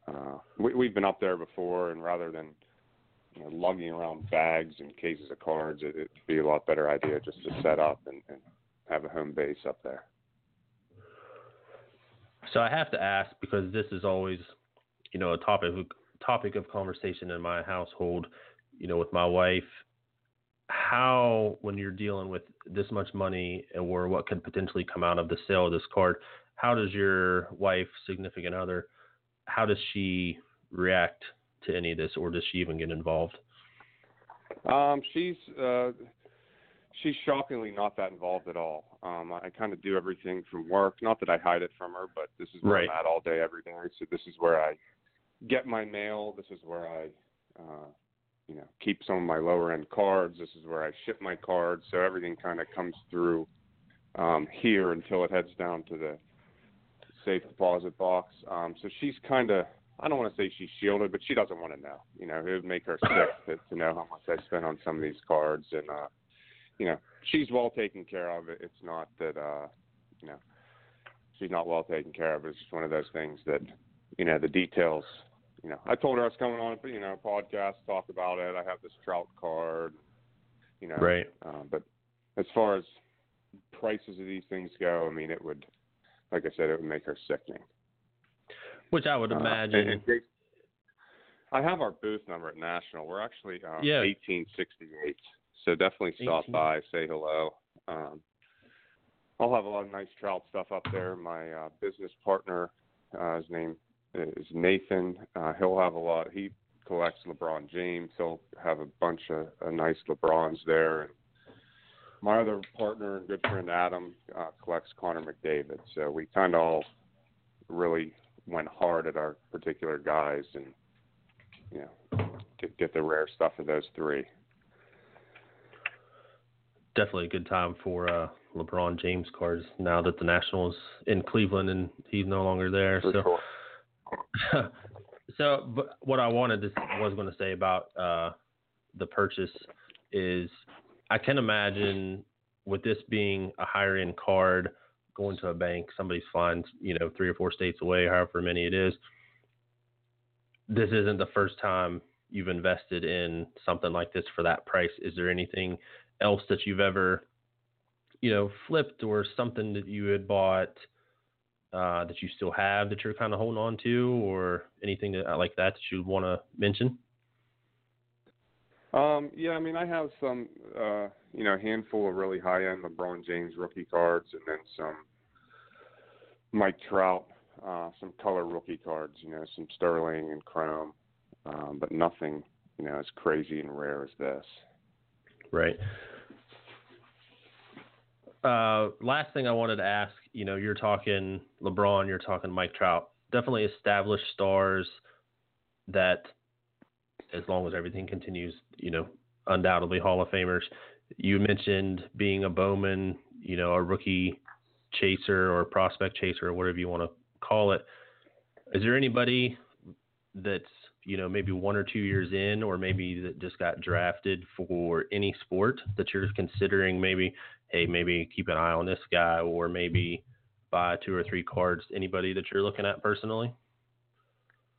A: uh, we, we've been up there before, and rather than you know, lugging around bags and cases of cards, it, would be a lot better idea just to set up and, and have a home base up there.
C: So I have to ask because this is always, you know, a topic topic of conversation in my household. You know, with my wife, how when you're dealing with this much money or what could potentially come out of the sale of this card, how does your wife, significant other, how does she react to any of this, or does she even get involved?
A: Um, she's uh, she's shockingly not that involved at all. Um, I kind of do everything from work. Not that I hide it from her, but this is where
C: right.
A: I'm at all day, every day. So this is where I get my mail. This is where I, uh, you know, keep some of my lower end cards. This is where I ship my cards. So everything kind of comes through um, here until it heads down to the safe deposit box. Um, so she's kind of I don't want to say she's shielded, but she doesn't want to know. You know, it would make her sick to, to know how much I spent on some of these cards, and uh, you know, she's well taken care of. It. It's not that uh, you know, she's not well taken care of. It's just one of those things that, you know, the details. You know, I told her I was coming on, you know, a podcast, talk about it. I have this trout card, you know,
C: right.
A: Uh, but as far as prices of these things go, I mean, it would, like I said, it would make her sickening.
C: Which I would imagine. Uh, and, and
A: I have our booth number at National. We're actually um,
C: yeah.
A: 1868. So definitely stop 18. by, say hello. Um, I'll have a lot of nice trout stuff up there. My uh, business partner, uh, his name is Nathan. Uh, he'll have a lot. He collects LeBron James. He'll have a bunch of uh, nice LeBrons there. And my other partner and good friend Adam uh, collects Connor McDavid. So we kind of all really went hard at our particular guys and you know get, get the rare stuff of those three.
C: Definitely a good time for uh, LeBron James cards now that the Nationals in Cleveland and he's no longer there.
A: For
C: so,
A: sure.
C: so, what I wanted to was going to say about uh, the purchase is I can imagine with this being a higher end card going to a bank, somebody's flying, you know, three or four states away, however many it is. This isn't the first time you've invested in something like this for that price. Is there anything else that you've ever, you know, flipped or something that you had bought uh, that you still have that you're kind of holding on to, or anything that, like that that you want to mention?
A: Um, yeah, I mean, I have some, uh, you know, a handful of really high-end LeBron James rookie cards, and then some Mike Trout, uh, some color rookie cards. You know, some Sterling and Chrome, um, but nothing, you know, as crazy and rare as this.
C: Right. Uh, last thing I wanted to ask, you know, you're talking LeBron, you're talking Mike Trout, definitely established stars that as long as everything continues, you know, undoubtedly Hall of Famers. You mentioned being a Bowman, you know, a rookie chaser or prospect chaser or whatever you want to call it. Is there anybody that's you know maybe one or two years in, or maybe that just got drafted for any sport that you're considering? Maybe, hey, maybe keep an eye on this guy, or maybe buy two or three cards. Anybody that you're looking at personally?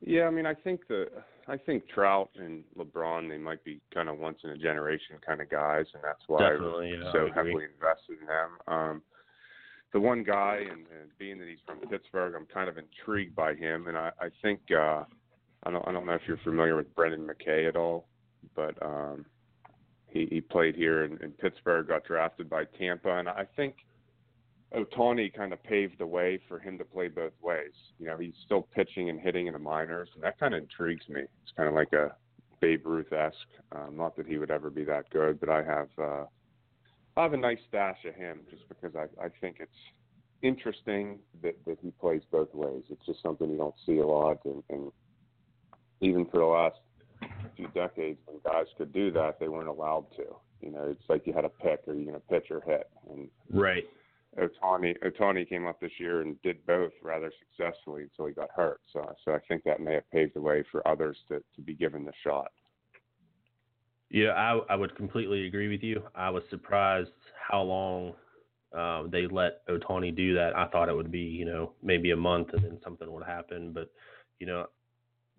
A: Yeah, I mean, I think the I think Trout and LeBron they might be kind of once in a generation kind of guys, and that's why
C: Definitely,
A: I'm
C: yeah,
A: so heavily invested in them. Um, the one guy, and, and being that he's from Pittsburgh, I'm kind of intrigued by him, and I, I think uh, I don't I don't know if you're familiar with Brendan McKay at all, but um, he he played here in, in Pittsburgh, got drafted by Tampa, and I think Ohtani kind of paved the way for him to play both ways. You know, he's still pitching and hitting in the minors, and that kind of intrigues me. It's kind of like a Babe Ruth esque. Um, not that he would ever be that good, but I have uh, I have a nice stash of him just because I I think it's interesting that that he plays both ways. It's just something you don't see a lot, and, and even for the last few decades, when guys could do that, they weren't allowed to. You know, it's like you had a pick: are you going to pitch or hit? And
C: Right.
A: Ohtani Ohtani came up this year and did both rather successfully until he got hurt. So so I think that may have paved the way for others to, to be given the shot.
C: Yeah, I I would completely agree with you. I was surprised how long um, they let Ohtani do that. I thought it would be you know maybe a month and then something would happen, but you know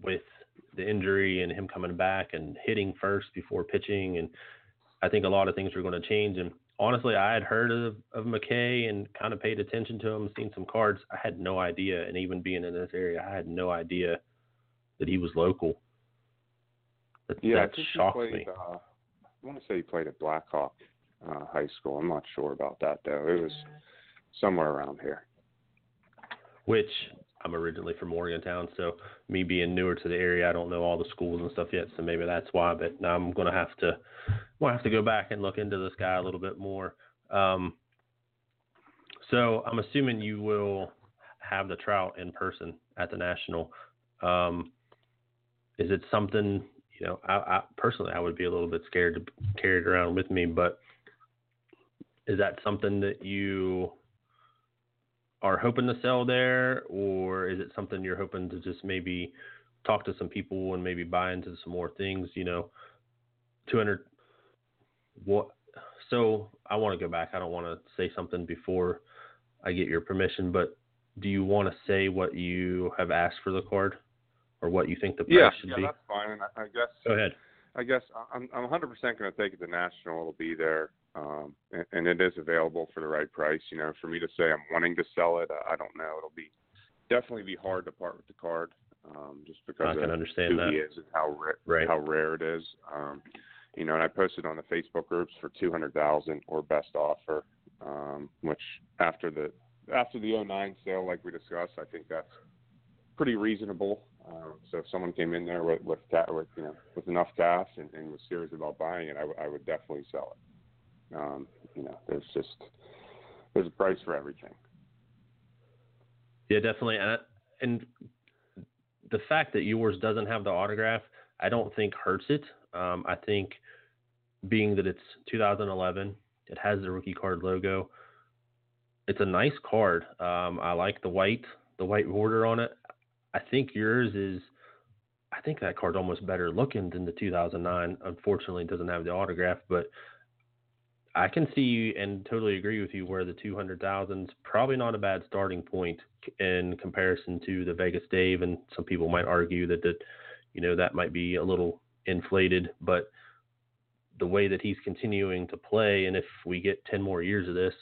C: with the injury and him coming back and hitting first before pitching, and I think a lot of things are going to change. And honestly, I had heard of of McKay and kind of paid attention to him, seen some cards. I had no idea, and even being in this area, I had no idea that he was local. That,
A: Yeah, I
C: that
A: think he
C: shocked
A: played.
C: me.
A: Uh, I want to say he played at Blackhawk uh, High School. I'm not sure about that though. It was somewhere around here.
C: which I'm originally from Morgantown, so me being newer to the area, I don't know all the schools and stuff yet, so maybe that's why. But now I'm gonna have to, gonna have to go back and look into this guy a little bit more. Um, so I'm assuming you will have the trout in person at the national. Um, is it something you know? I, I personally, I would be a little bit scared to carry it around with me, but is that something that you are hoping to sell there, or is it something you're hoping to just maybe talk to some people and maybe buy into some more things? You know, 200. What? So I want to go back. I don't want to say something before I get your permission, but do you want to say what you have asked for the card, or what you think the price
A: Yeah,
C: should
A: yeah,
C: be?
A: that's fine. And I, I guess
C: Go ahead.
A: I guess I'm I'm 100% going to take it to national. It'll be there, um, and, and it is available for the right price. You know, for me to say I'm wanting to sell it, I, I don't know. It'll be definitely be hard to part with the card, um, just because
C: I can
A: of
C: understand
A: who
C: that.
A: he is and how ra-
C: Right.
A: how rare it is. Um, you know, and I posted on the Facebook groups for 200,000 or best offer, um, which after the after the 09 sale, like we discussed, I think that's pretty reasonable. Um, so if someone came in there with with, with you know with enough cash and, and was serious about buying it, I, w- I would definitely sell it. Um, you know, there's just there's a price for everything.
C: Yeah, definitely. And, and the fact that yours doesn't have the autograph, I don't think hurts it. Um, I think being that it's 2011, it has the rookie card logo. It's a nice card. Um, I like the white, the white border on it. I think yours is. I think that card's almost better looking than the 2009. Unfortunately, it doesn't have the autograph, but I can see and totally agree with you where the 200,000 is probably not a bad starting point in comparison to the Vegas Dave. And some people might argue that that, you know, that might be a little inflated, but the way that he's continuing to play, and if we get 10 more years of this,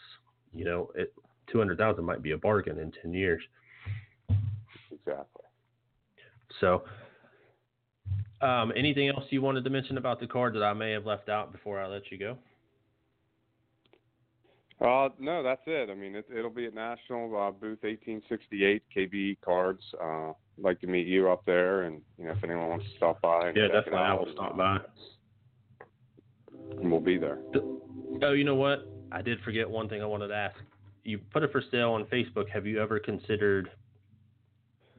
C: you know, it 200,000 might be a bargain in 10 years.
A: Exactly.
C: So, um, anything else you wanted to mention about the card that I may have left out before I let you go?
A: Uh, no, that's it. I mean, it, it'll be at National uh, booth 1868 KB Cards. Uh, I'd like to meet you up there, and you know if anyone wants to stop by. And
C: Yeah,
A: check it
C: definitely. I will stop by.
A: And we'll be there.
C: Oh, you know what? I did forget one thing I wanted to ask. You put it for sale on Facebook. Have you ever considered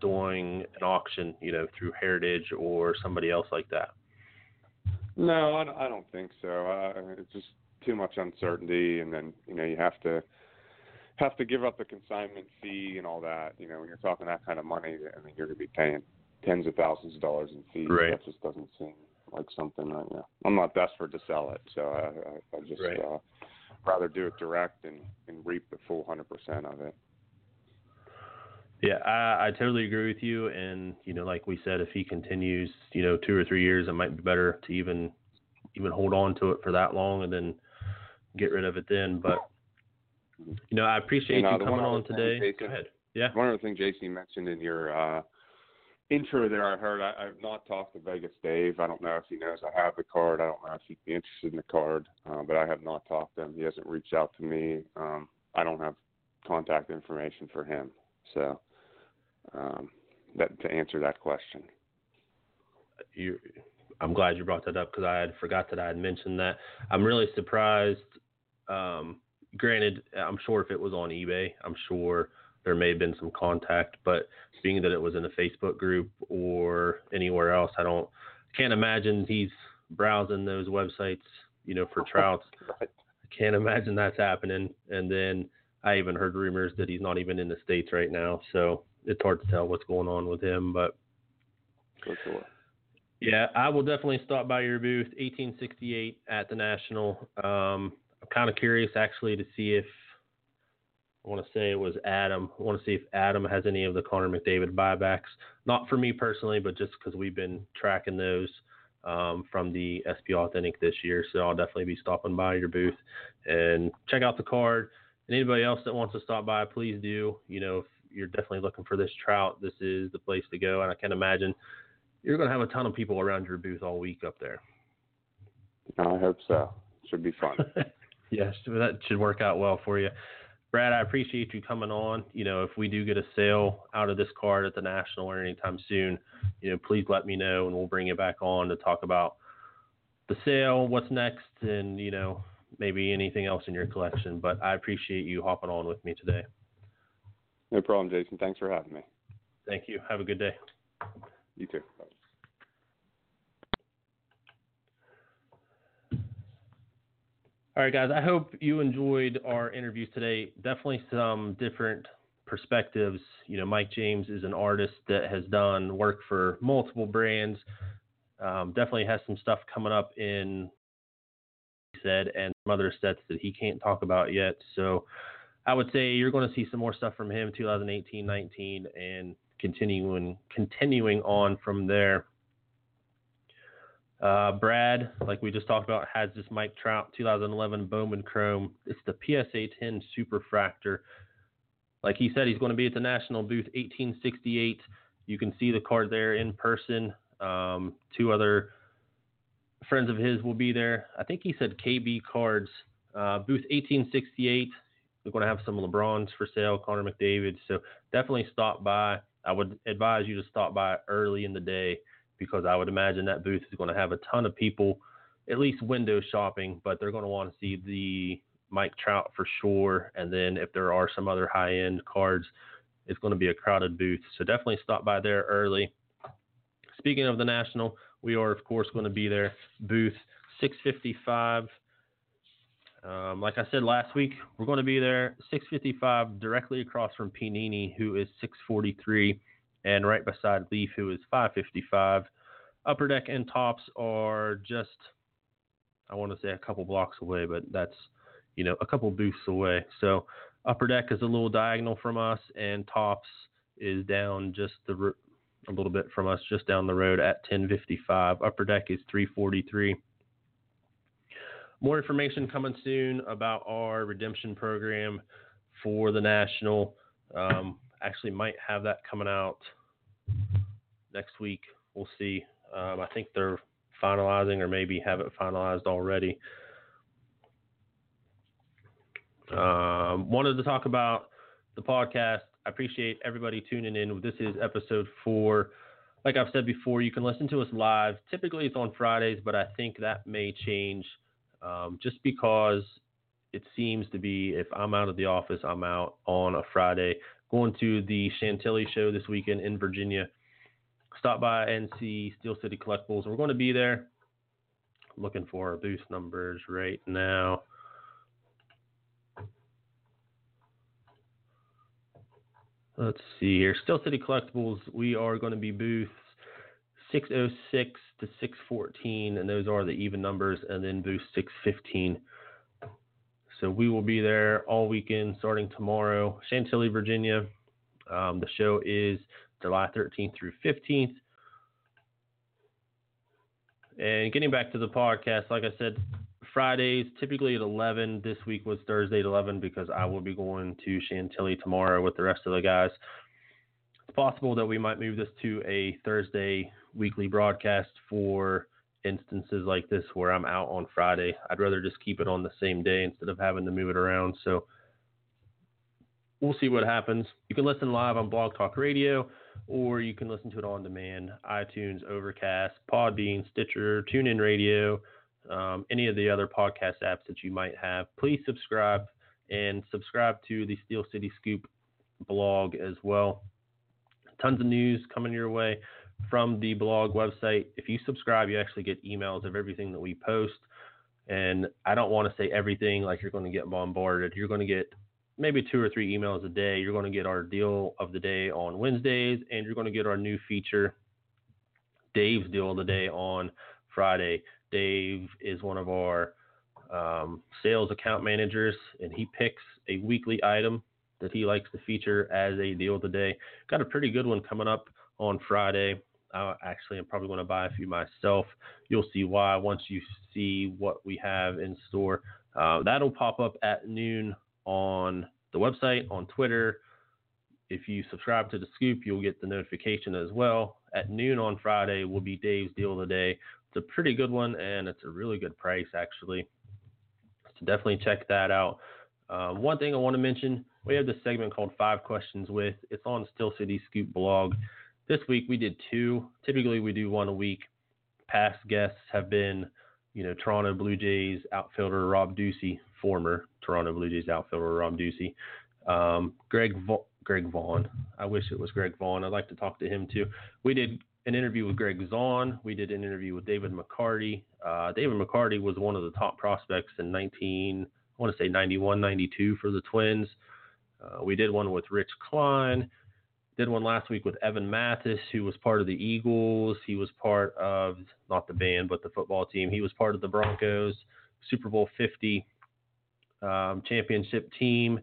C: doing an auction, you know, through Heritage or somebody else like that?
A: No, I don't, I don't think so. Uh, it's just too much uncertainty, and then you know you have to have to give up the consignment fee and all that. You know, when you're talking that kind of money, I mean, you're going to be paying tens of thousands of dollars in fees.
C: Right.
A: That just doesn't seem like something. I, you know, I'm not desperate to sell it, so I, I, I just
C: Right.
A: uh, rather do it direct and, and reap the full hundred percent of it.
C: Yeah, I, I totally agree with you. And you know, like we said, if he continues, you know, two or three years, it might be better to even even hold on to it for that long and then get rid of it then. But you know, I appreciate
A: And, uh,
C: you coming on today. Go
A: Jason-
C: ahead. Yeah.
A: One other thing, Jason, mentioned in your uh, intro there, I heard I, I've not talked to Vegas Dave. I don't know if he knows I have the card. I don't know if he'd be interested in the card, uh, but I have not talked to him. He hasn't reached out to me. Um, I don't have contact information for him. So um, that to answer that question.
C: you I'm glad you brought that up because I had forgot that I had mentioned that. I'm really surprised. Um, granted, I'm sure if it was on eBay, I'm sure there may have been some contact, but being that it was in a Facebook group or anywhere else, I don't can't imagine he's browsing those websites, you know, for trouts.
A: Right.
C: I can't imagine that's happening. And then I even heard rumors that he's not even in the states right now, so it's hard to tell what's going on with him, but
A: For sure.
C: Yeah, I will definitely stop by your booth, 1868 at the National. Um, I'm kind of curious actually to see if I want to say it was Adam. I want to see if Adam has any of the Connor McDavid buybacks. Not for me personally, but just because we've been tracking those um, from the SP Authentic this year. So I'll definitely be stopping by your booth and check out the card. And anybody else that wants to stop by, please do. You know, if you're definitely looking for this trout, this is the place to go. And I can imagine you're going to have a ton of people around your booth all week up there.
A: I hope so. Should be fun.
C: yes, that should work out well for you. Brad, I appreciate you coming on. You know, if we do get a sale out of this card at the National or anytime soon, you know, please let me know and we'll bring you back on to talk about the sale, what's next, and, you know, maybe anything else in your collection. But I appreciate you hopping on with me today.
A: no problem, Jason. Thanks for having me.
C: Thank you. Have a good day.
A: You too. Bye.
C: All right, guys. I hope you enjoyed our interviews today. Definitely some different perspectives. You know, Mike James is an artist that has done work for multiple brands. Um, definitely has some stuff coming up in said and some other sets that he can't talk about yet. So I would say you're going to see some more stuff from him 2018, 19, and continuing continuing on from there. Uh, Brad, like we just talked about, has this Mike Trout 2011 Bowman Chrome. It's the PSA 10 Superfractor. Like he said, he's going to be at the National Booth 1868. You can see the card there in person. Um, two other friends of his will be there. I think he said KB Cards, uh, booth 1868. We're going to have some LeBrons for sale, Connor McDavid. So definitely stop by. I would advise you to stop by early in the day because I would imagine that booth is going to have a ton of people, at least window shopping, but they're going to want to see the Mike Trout for sure. And then if there are some other high end cards, it's going to be a crowded booth. So definitely stop by there early. Speaking of the National, we are, of course, going to be there, booth 655. Um, like I said last week, we're going to be there 655 directly across from Panini, who is 643 and right beside Leaf, who is 555. Upper Deck and Topps are just, I want to say a couple blocks away, but that's, you know, a couple booths away. So Upper Deck is a little diagonal from us, and Topps is down just the a little bit from us, just down the road at 1055. Upper Deck is 343. More information coming soon about our redemption program for the National. Um, actually might have that coming out next week. We'll see. Um, I think they're finalizing or maybe have it finalized already. Um, wanted to talk about the podcast. I appreciate everybody tuning in. This is episode four. Like I've said before, you can listen to us live. Typically it's on Fridays, but I think that may change um, just because it seems to be if I'm out of the office, I'm out on a Friday going to the Chantilly show this weekend in Virginia. Stop by and see Steel City Collectibles. We're going to be there. looking for our booth numbers right now. let's see here. Steel City Collectibles, we are going to be booths 606 to 614, and those are the even numbers, and then boost 615. So we will be there all weekend starting tomorrow. Chantilly, Virginia. Um, the show is July 13th through 15th. And getting back to the podcast, like I said, Fridays typically at 11. This week was Thursday at 11 because I will be going to Chantilly tomorrow with the rest of the guys. It's possible that we might move this to a Thursday weekly broadcast for instances like this where I'm out on Friday. I'd rather just keep it on the same day instead of having to move it around. So we'll see what happens. You can listen live on Blog Talk Radio or you can listen to it on demand iTunes, Overcast, Podbean, Stitcher, TuneIn Radio, um, any of the other podcast apps that you might have. Please subscribe and subscribe to the Steel City Scoop blog as well. Tons of news coming your way from the blog website. If you subscribe, you actually get emails of everything that we post. And I don't want to say everything like you're going to get bombarded. You're going to get maybe two or three emails a day. You're going to get our deal of the day on Wednesdays, and you're going to get our new feature, Dave's deal of the day, on Friday. Dave is one of our um, sales account managers, and he picks a weekly item that he likes to feature as a deal of the day. Got a pretty good one coming up on Friday. Uh, actually, I'm probably going to buy a few myself. You'll see why once you see what we have in store. Uh, that'll pop up at noon on the website, on Twitter. If you subscribe to the scoop, you'll get the notification as well. At noon on Friday will be Dave's deal of the day. It's a pretty good one and it's a really good price actually. So definitely check that out. Um, one thing I want to mention, we have this segment called Five Questions with. It's on Steel City Scoop blog. This week we did two. Typically we do one a week. Past guests have been, you know, Toronto Blue Jays outfielder Rob Ducey, former Toronto Blue Jays outfielder Rob Ducey, um, Greg Va- Greg Vaughn. I wish it was Greg Vaughn. I'd like to talk to him too. We did an interview with Greg Zaun. We did an interview with David McCarty. Uh, David McCarty was one of the top prospects in 19, I want to say 91, 92 for the Twins. Uh, we did one with Rich Klein. Did one last week with Evan Mathis, who was part of the Eagles. He was part of not the band, but the football team. He was part of the Broncos Super Bowl 50 um, championship team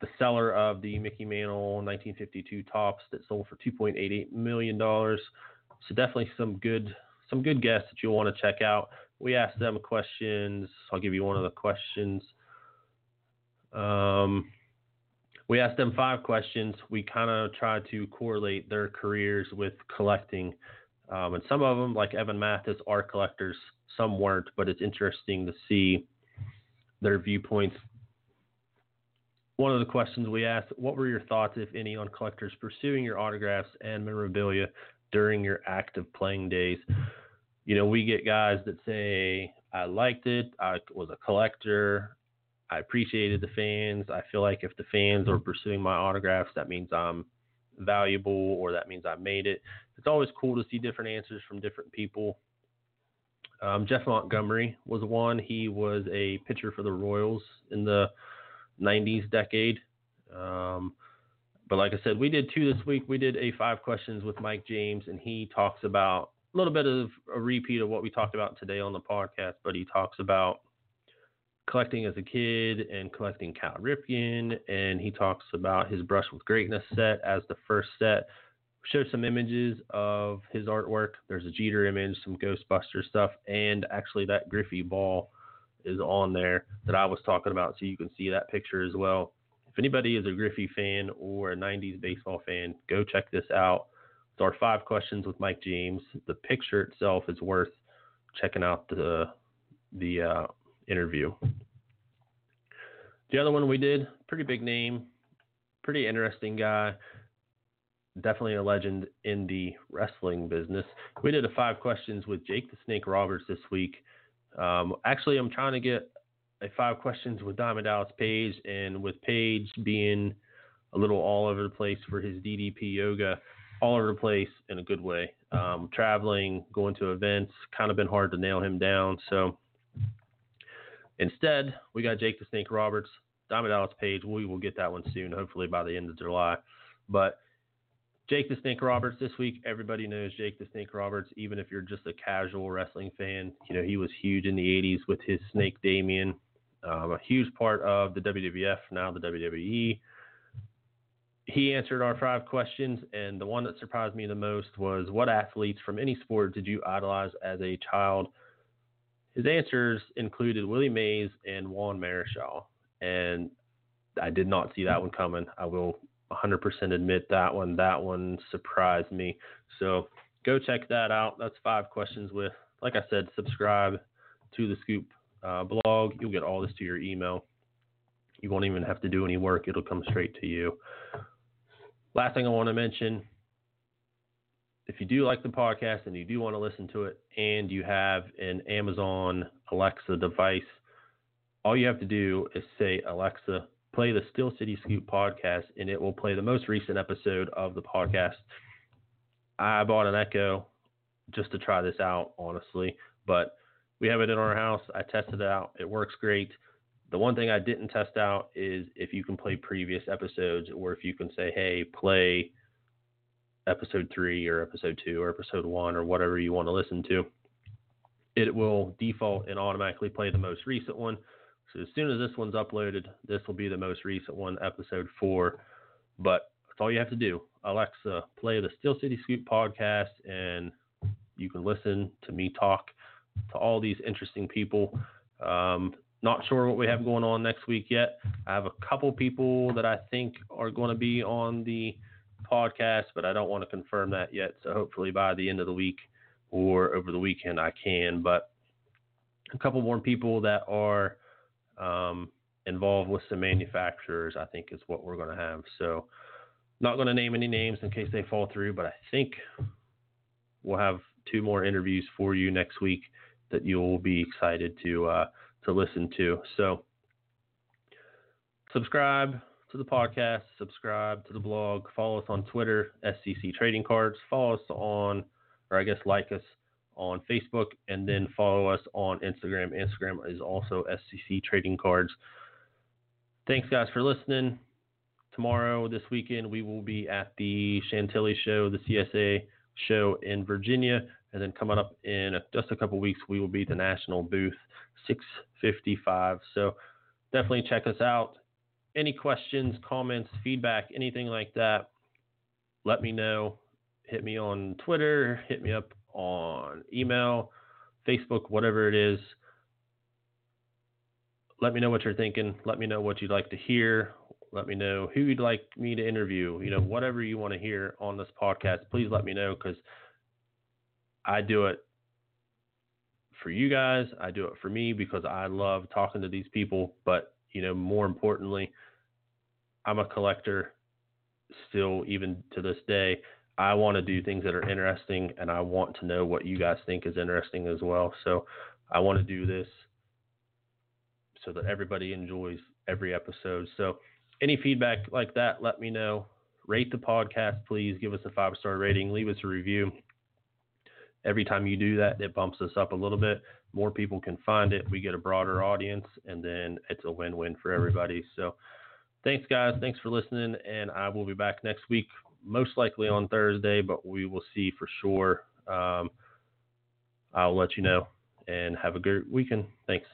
C: the seller of the Mickey Mantle 1952 Topps that sold for 2.88 million dollars. So definitely some good some good guests that you'll want to check out. We asked them questions. I'll give you one of the questions. Um, we asked them five questions. We kind of tried to correlate their careers with collecting. Um, and some of them, like Evan Mathis, are collectors. Some weren't, but it's interesting to see their viewpoints one of the questions we asked what were your thoughts, if any, on collectors pursuing your autographs and memorabilia during your active playing days? You know, we get guys that say, I liked it, I was a collector, I appreciated the fans. I feel like if the fans are pursuing my autographs, that means I'm valuable or that means I made it. It's always cool to see different answers from different people. Um, Jeff Montgomery was one. He was a pitcher for the Royals in the 90s decade. Um, but like I said, we did two this week. We did a five questions with Mike James, and he talks about a little bit of a repeat of what we talked about today on the podcast, but he talks about collecting as a kid and collecting Cal Ripken, and he talks about his Brush with Greatness set as the first set. Shows some images of his artwork. There's a Jeter image, some Ghostbuster stuff, and actually that Griffey ball is on there that I was talking about, so you can see that picture as well. If anybody is a Griffey fan or a 90s baseball fan, go check this out. It's our five questions with Mike James. The picture itself is worth checking out the the uh, interview. The other one we did, pretty big name, pretty interesting guy, definitely a legend in the wrestling business. We did a five questions with Jake the Snake Roberts this week. Um, actually, I'm trying to get a five questions with Diamond Dallas Page, and with Page being a little all over the place for his DDP yoga, all over the place in a good way. Um, traveling, going to events, kind of been hard to nail him down. So instead, we got Jake the Snake Roberts, Diamond Dallas Page. We will get that one soon, hopefully by the end of July. But Jake the Snake Roberts this week, everybody knows Jake the Snake Roberts, even if you're just a casual wrestling fan. You know, he was huge in the 80s with his Snake Damien, um, a huge part of the WWF, now the WWE. He answered our five questions, and the one that surprised me the most was what athletes from any sport did you idolize as a child? His answers included Willie Mays and Juan Marichal, and I did not see that one coming. I will 100% admit that one. That one surprised me. So go check that out. That's five questions with, like I said, subscribe to the Scoop uh, blog. You'll get all this to your email. You won't even have to do any work, it'll come straight to you. Last thing I want to mention if you do like the podcast and you do want to listen to it, and you have an Amazon Alexa device, all you have to do is say, Alexa, play the Steel City Scoop podcast, and it will play the most recent episode of the podcast. I bought an Echo just to try this out, honestly, but we have it in our house. I tested it out. It works great. The one thing I didn't test out is if you can play previous episodes or if you can say, hey, play episode three or episode two or episode one or whatever you want to listen to. It will default and automatically play the most recent one. So as soon as this one's uploaded, this will be the most recent one, episode four. But that's all you have to do. Alexa, play the Steel City Scoop podcast, and you can listen to me talk to all these interesting people. Um, not sure what we have going on next week yet. I have a couple people that I think are going to be on the podcast, but I don't want to confirm that yet. So hopefully by the end of the week or over the weekend I can. But a couple more people that are um, involved with some manufacturers, I think is what we're going to have. So, not going to name any names in case they fall through, but I think we'll have two more interviews for you next week that you'll be excited to uh, to listen to. So, subscribe to the podcast, subscribe to the blog, follow us on Twitter, SCC Trading Cards, follow us on, or I guess like us on Facebook, and then follow us on Instagram. Instagram is also SCC Trading Cards. Thanks, guys, for listening. Tomorrow, this weekend, we will be at the Chantilly show, the CSA show in Virginia. And then coming up in just a couple weeks, we will be the national booth 655. So definitely check us out. Any questions, comments, feedback, anything like that, let me know. Hit me on Twitter, hit me up on email, Facebook, whatever it is. Let me know what you're thinking. Let me know what you'd like to hear. Let me know who you'd like me to interview. You know, whatever you want to hear on this podcast, please let me know because I do it for you guys. I do it for me because I love talking to these people. But, you know, more importantly, I'm a collector still, even to this day. I want to do things that are interesting and I want to know what you guys think is interesting as well. So I want to do this so that everybody enjoys every episode. So any feedback like that, let me know. Rate the podcast, please. Give us a five star rating. Leave us a review. Every time you do that, it bumps us up a little bit. More people can find it. We get a broader audience, and then it's a win win for everybody. So, thanks, guys. Thanks for listening. And I will be back next week most likely on Thursday, but we will see for sure. Um, I'll let you know and have a great weekend. Thanks.